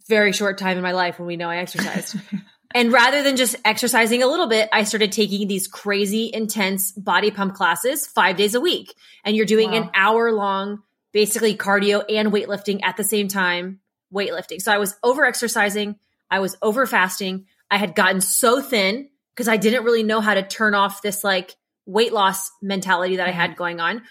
Very short time in my life when we know I exercised. and rather than just exercising a little bit, I started taking these crazy intense body pump classes five days a week. And you're doing wow. an hour long, basically cardio and weightlifting at the same time weightlifting. So I was over exercising, I was over fasting, I had gotten so thin because I didn't really know how to turn off this like weight loss mentality that I had mm-hmm. going on.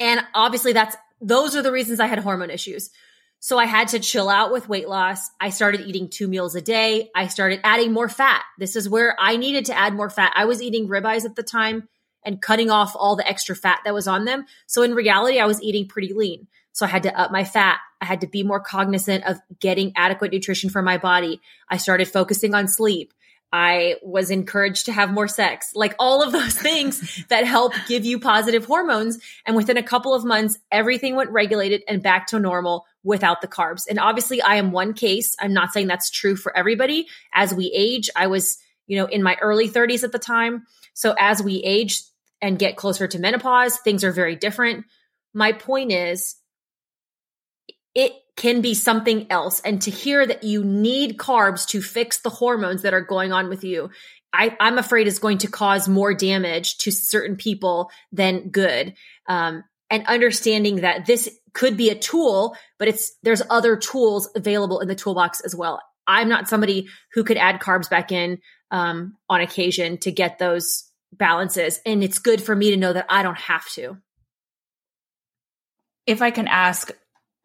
And obviously that's those are the reasons I had hormone issues. So I had to chill out with weight loss. I started eating two meals a day. I started adding more fat. This is where I needed to add more fat. I was eating ribeyes at the time and cutting off all the extra fat that was on them. So in reality, I was eating pretty lean. So I had to up my fat. I had to be more cognizant of getting adequate nutrition for my body. I started focusing on sleep. I was encouraged to have more sex, like all of those things that help give you positive hormones. And within a couple of months, everything went regulated and back to normal without the carbs. And obviously, I am one case. I'm not saying that's true for everybody. As we age, I was, you know, in my early 30s at the time. So as we age and get closer to menopause, things are very different. My point is, it can be something else. And to hear that you need carbs to fix the hormones that are going on with you, I, am afraid is going to cause more damage to certain people than good. Um, and understanding that this could be a tool, but it's there's other tools available in the toolbox as well. I'm not somebody who could add carbs back in um, on occasion to get those balances, and it's good for me to know that I don't have to. If I can ask,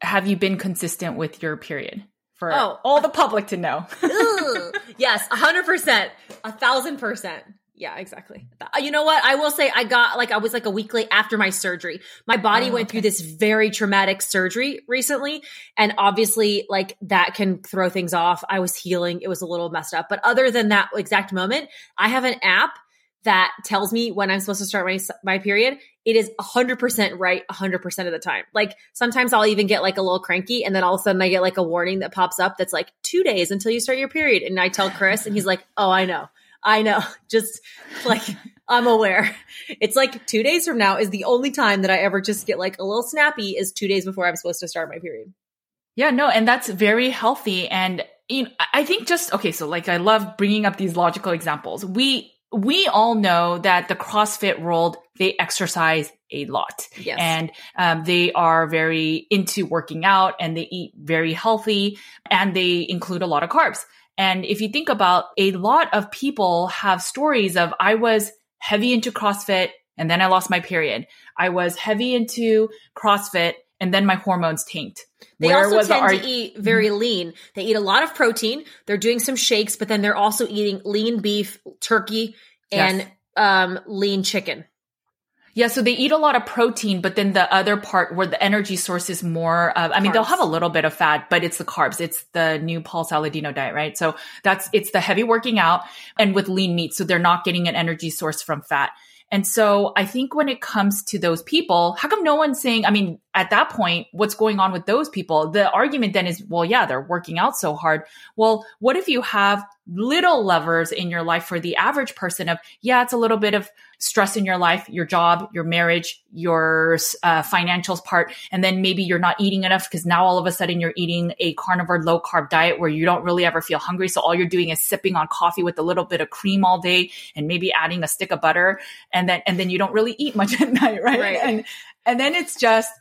have you been consistent with your period for oh, all the public to know? yes, hundred percent, a thousand percent. Yeah, exactly. Uh, you know what? I will say I got like I was like a week late after my surgery. My body oh, went okay. through this very traumatic surgery recently and obviously like that can throw things off. I was healing. It was a little messed up. But other than that exact moment, I have an app that tells me when I'm supposed to start my my period, it is 100% right 100% of the time. Like sometimes I'll even get like a little cranky and then all of a sudden I get like a warning that pops up that's like 2 days until you start your period and I tell Chris and he's like, "Oh, I know." I know. Just like I'm aware. It's like 2 days from now is the only time that I ever just get like a little snappy is 2 days before I'm supposed to start my period. Yeah, no, and that's very healthy and you know, I think just okay, so like I love bringing up these logical examples. We we all know that the CrossFit world, they exercise a lot. Yes. And um, they are very into working out and they eat very healthy and they include a lot of carbs. And if you think about a lot of people have stories of I was heavy into CrossFit and then I lost my period. I was heavy into CrossFit and then my hormones tanked. They Where also tend to eat very mm-hmm. lean. They eat a lot of protein. They're doing some shakes, but then they're also eating lean beef, turkey, and yes. um, lean chicken. Yeah, so they eat a lot of protein, but then the other part where the energy source is more, uh, I mean, they'll have a little bit of fat, but it's the carbs. It's the new Paul Saladino diet, right? So that's, it's the heavy working out and with lean meat. So they're not getting an energy source from fat. And so I think when it comes to those people, how come no one's saying, I mean, at that point, what's going on with those people? The argument then is, well, yeah, they're working out so hard. Well, what if you have little levers in your life for the average person of, yeah, it's a little bit of stress in your life, your job, your marriage, your uh, financials part. And then maybe you're not eating enough because now all of a sudden you're eating a carnivore low carb diet where you don't really ever feel hungry. So all you're doing is sipping on coffee with a little bit of cream all day and maybe adding a stick of butter. And then, and then you don't really eat much at night. Right. right. And, and then it's just,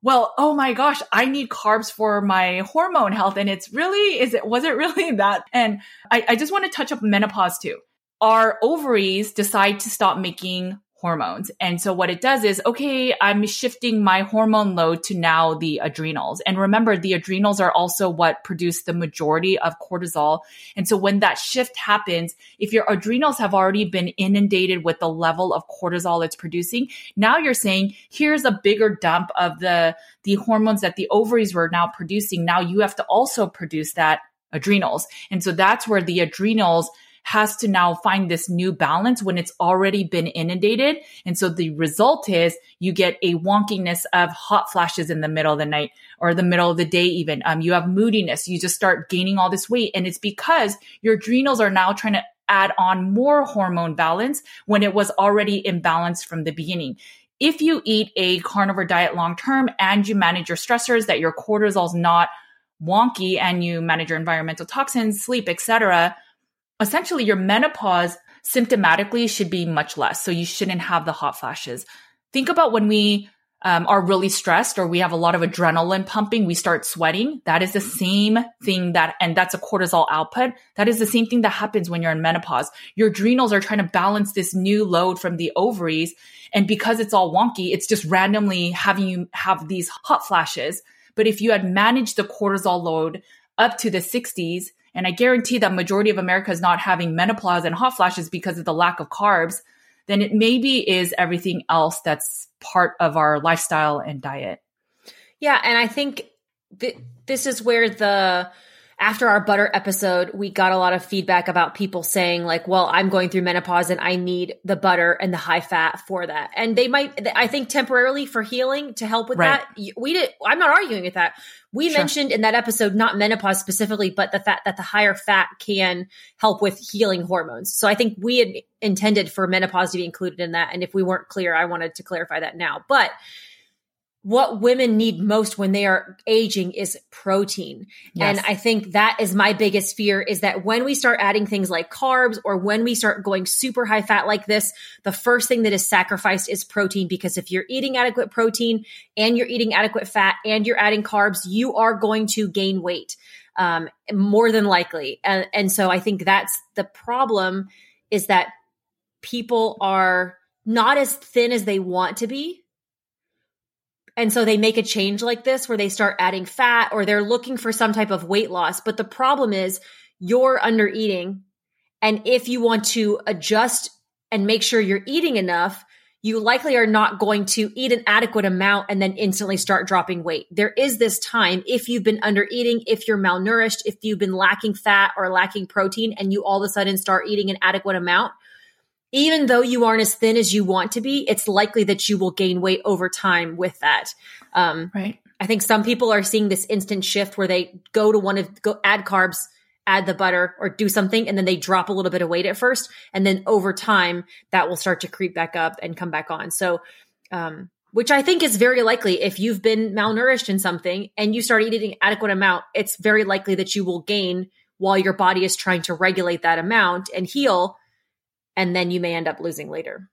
well, oh my gosh, I need carbs for my hormone health. And it's really, is it, was it really that? And I, I just want to touch up menopause too. Our ovaries decide to stop making hormones. And so what it does is, okay, I'm shifting my hormone load to now the adrenals. And remember, the adrenals are also what produce the majority of cortisol. And so when that shift happens, if your adrenals have already been inundated with the level of cortisol it's producing, now you're saying, here's a bigger dump of the, the hormones that the ovaries were now producing. Now you have to also produce that adrenals. And so that's where the adrenals has to now find this new balance when it's already been inundated. And so the result is you get a wonkiness of hot flashes in the middle of the night or the middle of the day, even. Um, you have moodiness. You just start gaining all this weight. And it's because your adrenals are now trying to add on more hormone balance when it was already imbalanced from the beginning if you eat a carnivore diet long term and you manage your stressors that your cortisol is not wonky and you manage your environmental toxins sleep etc essentially your menopause symptomatically should be much less. So you shouldn't have the hot flashes. Think about when we um, are really stressed or we have a lot of adrenaline pumping, we start sweating. That is the same thing that, and that's a cortisol output. That is the same thing that happens when you're in menopause. Your adrenals are trying to balance this new load from the ovaries. And because it's all wonky, it's just randomly having you have these hot flashes. But if you had managed the cortisol load up to the 60s, and I guarantee that majority of America is not having menopause and hot flashes because of the lack of carbs, then it maybe is everything else that's part of our lifestyle and diet. Yeah. And I think th- this is where the, after our butter episode, we got a lot of feedback about people saying like, well, I'm going through menopause and I need the butter and the high fat for that. And they might, I think temporarily for healing to help with right. that. We did, I'm not arguing with that. We sure. mentioned in that episode, not menopause specifically, but the fact that the higher fat can help with healing hormones. So I think we had intended for menopause to be included in that. And if we weren't clear, I wanted to clarify that now. But what women need most when they are aging is protein. Yes. And I think that is my biggest fear is that when we start adding things like carbs or when we start going super high fat like this, the first thing that is sacrificed is protein because if you're eating adequate protein and you're eating adequate fat and you're adding carbs, you are going to gain weight. Um, more than likely. And, and so I think that's the problem is that people are not as thin as they want to be and so they make a change like this where they start adding fat or they're looking for some type of weight loss. But the problem is you're under eating. And if you want to adjust and make sure you're eating enough, you likely are not going to eat an adequate amount and then instantly start dropping weight. There is this time if you've been under eating, if you're malnourished, if you've been lacking fat or lacking protein, and you all of a sudden start eating an adequate amount, even though you aren't as thin as you want to be, it's likely that you will gain weight over time with that. Um, right. I think some people are seeing this instant shift where they go to one of go add carbs, add the butter, or do something, and then they drop a little bit of weight at first, and then over time that will start to creep back up and come back on. So, um, which I think is very likely if you've been malnourished in something and you start eating an adequate amount, it's very likely that you will gain while your body is trying to regulate that amount and heal and then you may end up losing later.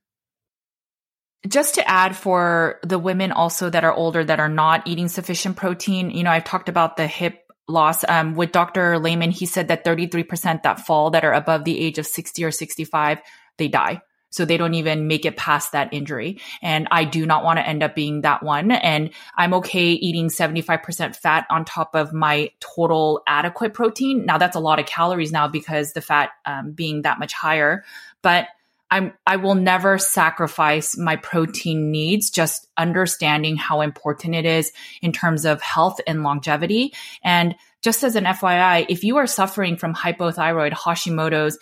Just to add for the women also that are older that are not eating sufficient protein, you know, I've talked about the hip loss um, with Dr. Layman. He said that 33% that fall that are above the age of 60 or 65, they die. So they don't even make it past that injury. And I do not want to end up being that one. And I'm okay eating 75% fat on top of my total adequate protein. Now that's a lot of calories now because the fat um, being that much higher but I'm, I will never sacrifice my protein needs, just understanding how important it is in terms of health and longevity. And just as an FYI, if you are suffering from hypothyroid, Hashimoto's,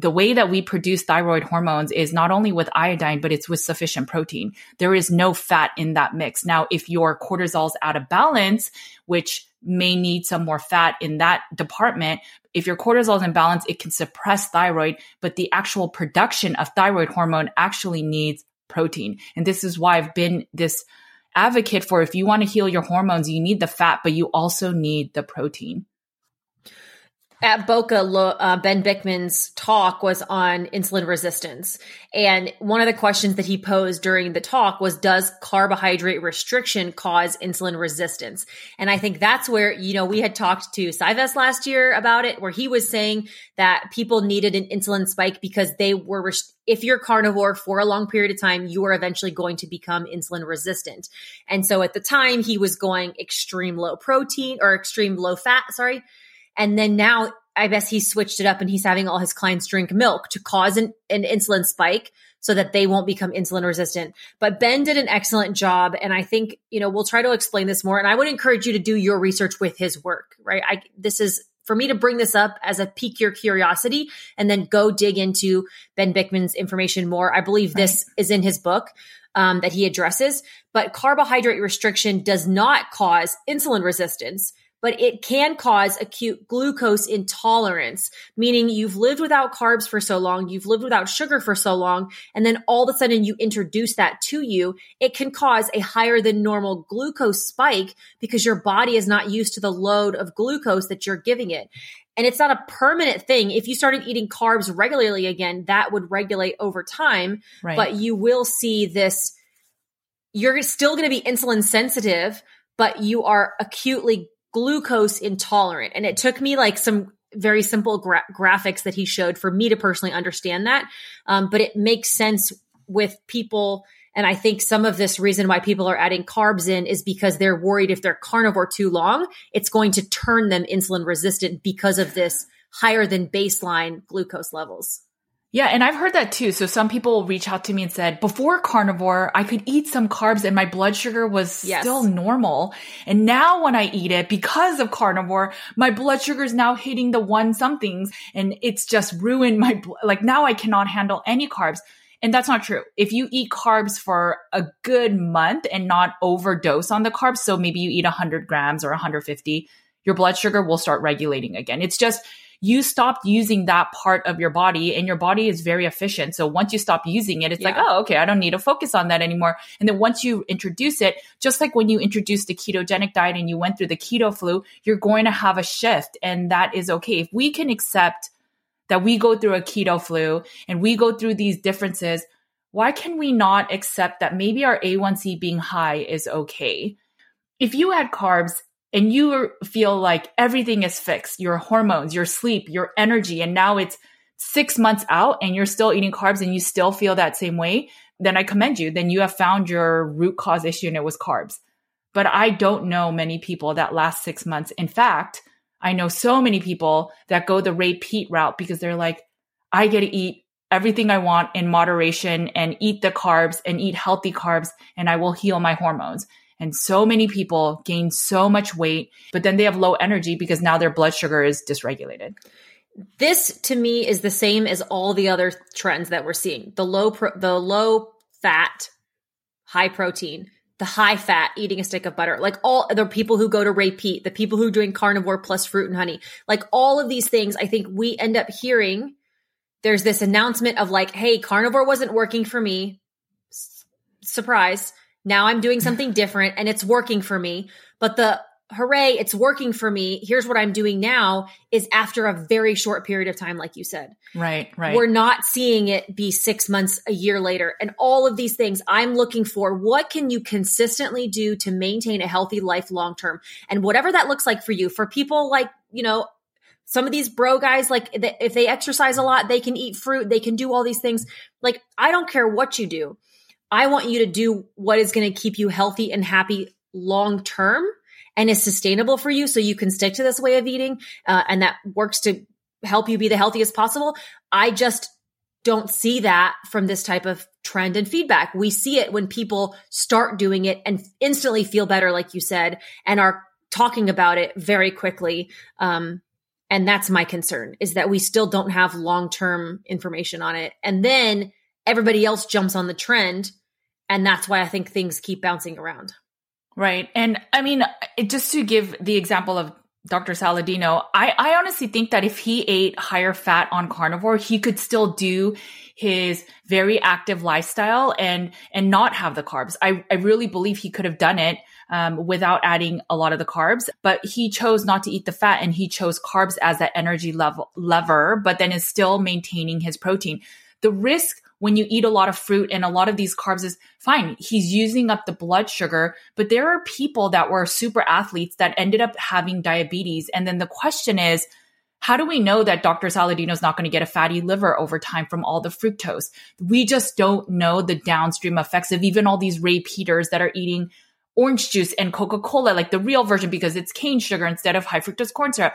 the way that we produce thyroid hormones is not only with iodine, but it's with sufficient protein. There is no fat in that mix. Now, if your cortisol's out of balance, which may need some more fat in that department, if your cortisol is in balance, it can suppress thyroid, but the actual production of thyroid hormone actually needs protein. And this is why I've been this advocate for if you want to heal your hormones, you need the fat, but you also need the protein at Boca, uh, Ben Bikman's talk was on insulin resistance. And one of the questions that he posed during the talk was, does carbohydrate restriction cause insulin resistance? And I think that's where, you know, we had talked to Sivest last year about it, where he was saying that people needed an insulin spike because they were, rest- if you're carnivore for a long period of time, you are eventually going to become insulin resistant. And so at the time, he was going extreme low protein or extreme low fat, sorry and then now I guess he switched it up and he's having all his clients drink milk to cause an, an insulin spike so that they won't become insulin resistant. But Ben did an excellent job. And I think, you know, we'll try to explain this more. And I would encourage you to do your research with his work, right? I, this is for me to bring this up as a pique your curiosity and then go dig into Ben Bikman's information more. I believe right. this is in his book. Um, that he addresses, but carbohydrate restriction does not cause insulin resistance but it can cause acute glucose intolerance, meaning you've lived without carbs for so long, you've lived without sugar for so long, and then all of a sudden you introduce that to you. It can cause a higher than normal glucose spike because your body is not used to the load of glucose that you're giving it. And it's not a permanent thing. If you started eating carbs regularly again, that would regulate over time, right. but you will see this you're still going to be insulin sensitive, but you are acutely glucose intolerant. And it took me like some very simple gra- graphics that he showed for me to personally understand that. Um, but it makes sense with people. And I think some of this reason why people are adding carbs in is because they're worried if they're carnivore too long, it's going to turn them insulin resistant because of this higher than baseline glucose levels. Yeah, and I've heard that too. So some people reach out to me and said, before carnivore, I could eat some carbs and my blood sugar was yes. still normal. And now when I eat it, because of carnivore, my blood sugar is now hitting the one somethings and it's just ruined my, bl- like now I cannot handle any carbs. And that's not true. If you eat carbs for a good month and not overdose on the carbs, so maybe you eat 100 grams or 150, your blood sugar will start regulating again. It's just, you stopped using that part of your body and your body is very efficient. So once you stop using it, it's yeah. like, oh, okay, I don't need to focus on that anymore. And then once you introduce it, just like when you introduced the ketogenic diet and you went through the keto flu, you're going to have a shift and that is okay. If we can accept that we go through a keto flu and we go through these differences, why can we not accept that maybe our A1C being high is okay? If you add carbs and you feel like everything is fixed, your hormones, your sleep, your energy, and now it's six months out and you're still eating carbs and you still feel that same way, then I commend you. Then you have found your root cause issue and it was carbs. But I don't know many people that last six months. In fact, I know so many people that go the Ray Peat route because they're like, I get to eat everything I want in moderation and eat the carbs and eat healthy carbs and I will heal my hormones. And so many people gain so much weight, but then they have low energy because now their blood sugar is dysregulated. This to me is the same as all the other trends that we're seeing. The low pro- the low fat, high protein, the high fat eating a stick of butter, like all the people who go to Ray Peat, the people who are doing carnivore plus fruit and honey, like all of these things, I think we end up hearing there's this announcement of like, hey, carnivore wasn't working for me. S- surprise. Now I'm doing something different and it's working for me. But the hooray, it's working for me. Here's what I'm doing now is after a very short period of time, like you said. Right, right. We're not seeing it be six months, a year later. And all of these things I'm looking for. What can you consistently do to maintain a healthy life long term? And whatever that looks like for you, for people like, you know, some of these bro guys, like if they exercise a lot, they can eat fruit, they can do all these things. Like, I don't care what you do I want you to do what is going to keep you healthy and happy long term and is sustainable for you so you can stick to this way of eating uh, and that works to help you be the healthiest possible. I just don't see that from this type of trend and feedback. We see it when people start doing it and instantly feel better, like you said, and are talking about it very quickly. Um, and that's my concern is that we still don't have long term information on it. And then everybody else jumps on the trend and that's why I think things keep bouncing around. Right. And I mean, just to give the example of Dr. Saladino, I, I honestly think that if he ate higher fat on carnivore, he could still do his very active lifestyle and and not have the carbs. I, I really believe he could have done it um, without adding a lot of the carbs, but he chose not to eat the fat and he chose carbs as that energy level lever, but then is still maintaining his protein. The risk when you eat a lot of fruit and a lot of these carbs is fine. He's using up the blood sugar, but there are people that were super athletes that ended up having diabetes. And then the question is, how do we know that Dr. Saladino is not going to get a fatty liver over time from all the fructose? We just don't know the downstream effects of even all these Ray Peaters that are eating orange juice and Coca Cola, like the real version, because it's cane sugar instead of high fructose corn syrup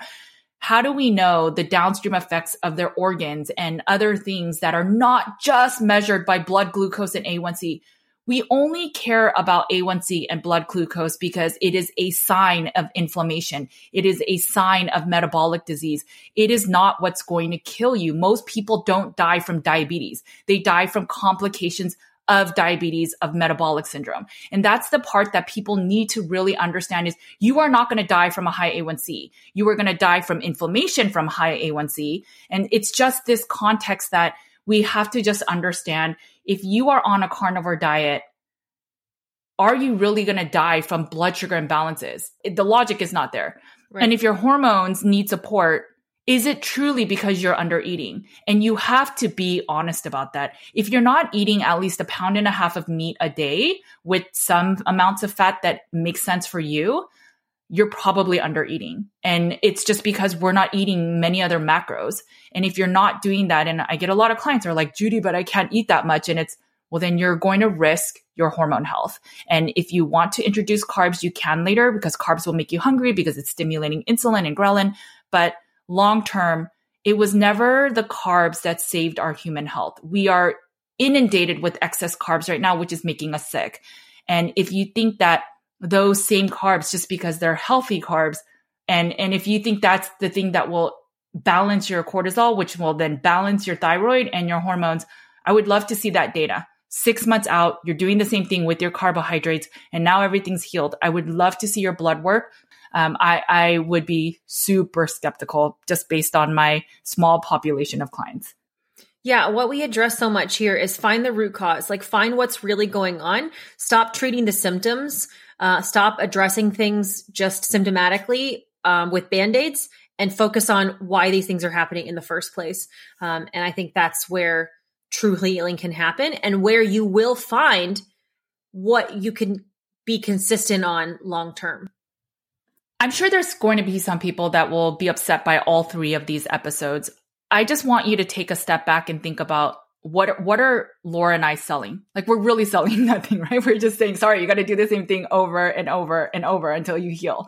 how do we know the downstream effects of their organs and other things that are not just measured by blood glucose and A1C? We only care about A1C and blood glucose because it is a sign of inflammation. It is a sign of metabolic disease. It is not what's going to kill you. Most people don't die from diabetes. They die from complications of diabetes, of metabolic syndrome. And that's the part that people need to really understand is you are not going to die from a high A1C. You are going to die from inflammation from high A1C. And it's just this context that we have to just understand if you are on a carnivore diet, are you really going to die from blood sugar imbalances? It, the logic is not there. Right. And if your hormones need support, is it truly because you're under eating? And you have to be honest about that. If you're not eating at least a pound and a half of meat a day with some amounts of fat that makes sense for you, you're probably under eating. And it's just because we're not eating many other macros. And if you're not doing that, and I get a lot of clients are like, Judy, but I can't eat that much. And it's, well, then you're going to risk your hormone health. And if you want to introduce carbs, you can later because carbs will make you hungry because it's stimulating insulin and ghrelin. But long term, it was never the carbs that saved our human health. We are inundated with excess carbs right now, which is making us sick. And if you think that those same carbs, just because they're healthy carbs, and, and if you think that's the thing that will balance your cortisol, which will then balance your thyroid and your hormones, I would love to see that data. Six months out, you're doing the same thing with your carbohydrates, and now everything's healed. I would love to see your blood work um, I, I would be super skeptical just based on my small population of clients. Yeah, what we address so much here is find the root cause, like find what's really going on. Stop treating the symptoms. Uh, stop addressing things just symptomatically um, with band aids and focus on why these things are happening in the first place. Um, and I think that's where true healing can happen and where you will find what you can be consistent on long term. I'm sure there's going to be some people that will be upset by all three of these episodes. I just want you to take a step back and think about what what are Laura and I selling? Like we're really selling nothing, right? We're just saying, sorry, you got to do the same thing over and over and over until you heal.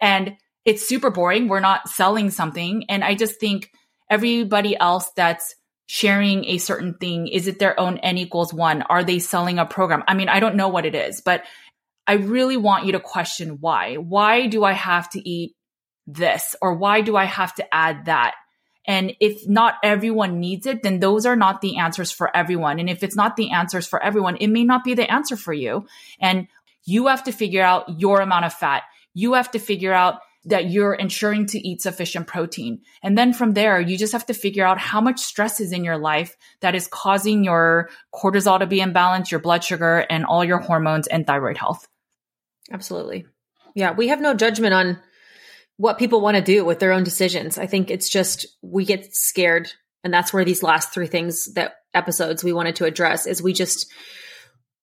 And it's super boring. We're not selling something. And I just think everybody else that's sharing a certain thing, is it their own N equals one? Are they selling a program? I mean, I don't know what it is, but I really want you to question why. Why do I have to eat this? Or why do I have to add that? And if not everyone needs it, then those are not the answers for everyone. And if it's not the answers for everyone, it may not be the answer for you. And you have to figure out your amount of fat. You have to figure out that you're ensuring to eat sufficient protein. And then from there, you just have to figure out how much stress is in your life that is causing your cortisol to be imbalanced, your blood sugar, and all your hormones and thyroid health. Absolutely. Yeah, we have no judgment on what people want to do with their own decisions. I think it's just we get scared and that's where these last three things that episodes we wanted to address is we just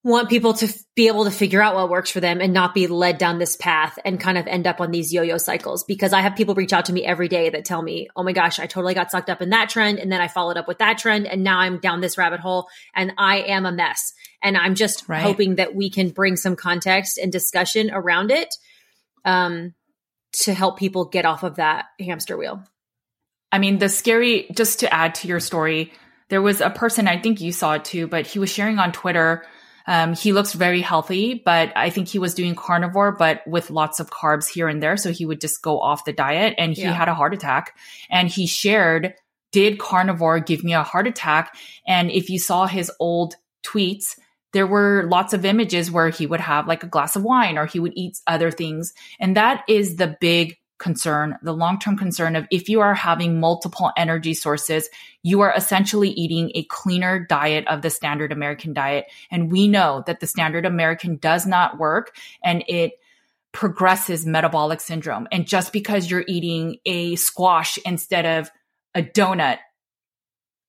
want people to f- be able to figure out what works for them and not be led down this path and kind of end up on these yo-yo cycles because I have people reach out to me every day that tell me, "Oh my gosh, I totally got sucked up in that trend and then I followed up with that trend and now I'm down this rabbit hole and I am a mess." And I'm just right. hoping that we can bring some context and discussion around it um, to help people get off of that hamster wheel. I mean, the scary, just to add to your story, there was a person, I think you saw it too, but he was sharing on Twitter. Um, he looks very healthy, but I think he was doing carnivore, but with lots of carbs here and there. So he would just go off the diet and he yeah. had a heart attack. And he shared, Did carnivore give me a heart attack? And if you saw his old tweets, there were lots of images where he would have like a glass of wine or he would eat other things. And that is the big concern, the long term concern of if you are having multiple energy sources, you are essentially eating a cleaner diet of the standard American diet. And we know that the standard American does not work and it progresses metabolic syndrome. And just because you're eating a squash instead of a donut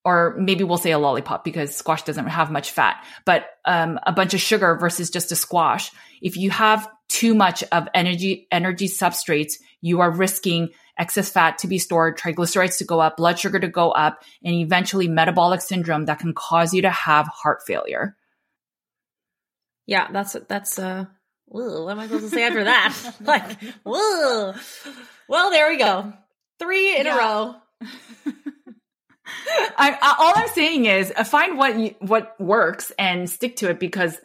or maybe we'll say a lollipop because squash doesn't have much fat, but um, a bunch of sugar versus just a squash. If you have too much of energy energy substrates, you are risking excess fat to be stored, triglycerides to go up, blood sugar to go up, and eventually metabolic syndrome that can cause you to have heart failure. Yeah, that's that's uh what am I supposed to say after that? like, whoa. Well, there we go. Three in yeah. a row. I, I, all I'm saying is uh, find what you, what works and stick to it because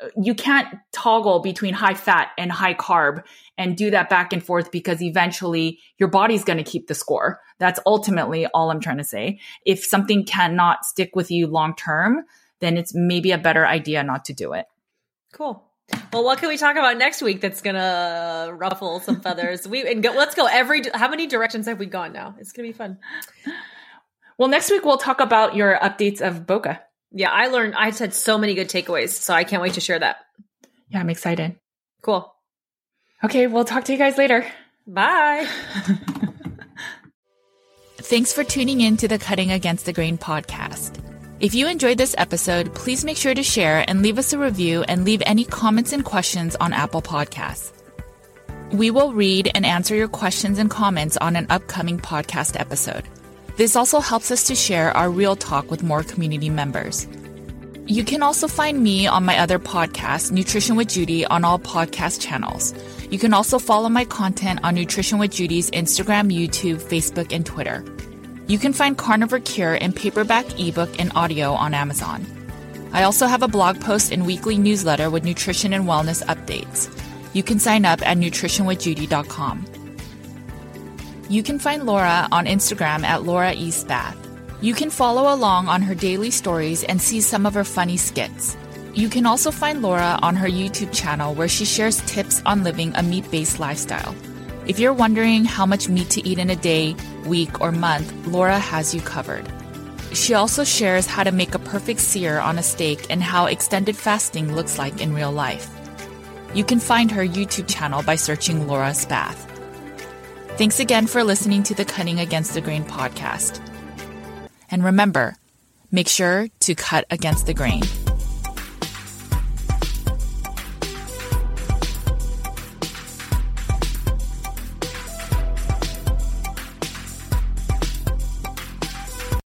uh, you can't toggle between high fat and high carb and do that back and forth because eventually your body's going to keep the score. That's ultimately all I'm trying to say. If something cannot stick with you long term, then it's maybe a better idea not to do it. Cool. Well, what can we talk about next week that's gonna ruffle some feathers? We and go, let's go every. How many directions have we gone now? It's gonna be fun. Well, next week we'll talk about your updates of Boca. Yeah, I learned, I had so many good takeaways. So I can't wait to share that. Yeah, I'm excited. Cool. Okay, we'll talk to you guys later. Bye. Thanks for tuning in to the Cutting Against the Grain podcast. If you enjoyed this episode, please make sure to share and leave us a review and leave any comments and questions on Apple Podcasts. We will read and answer your questions and comments on an upcoming podcast episode. This also helps us to share our real talk with more community members. You can also find me on my other podcast, Nutrition with Judy, on all podcast channels. You can also follow my content on Nutrition with Judy's Instagram, YouTube, Facebook, and Twitter. You can find Carnivore Cure in paperback, ebook, and audio on Amazon. I also have a blog post and weekly newsletter with nutrition and wellness updates. You can sign up at nutritionwithjudy.com. You can find Laura on Instagram at Laura Eastbath. You can follow along on her daily stories and see some of her funny skits. You can also find Laura on her YouTube channel where she shares tips on living a meat based lifestyle. If you're wondering how much meat to eat in a day, week, or month, Laura has you covered. She also shares how to make a perfect sear on a steak and how extended fasting looks like in real life. You can find her YouTube channel by searching Laura Spath. Thanks again for listening to the Cutting Against the Grain podcast. And remember, make sure to cut against the grain.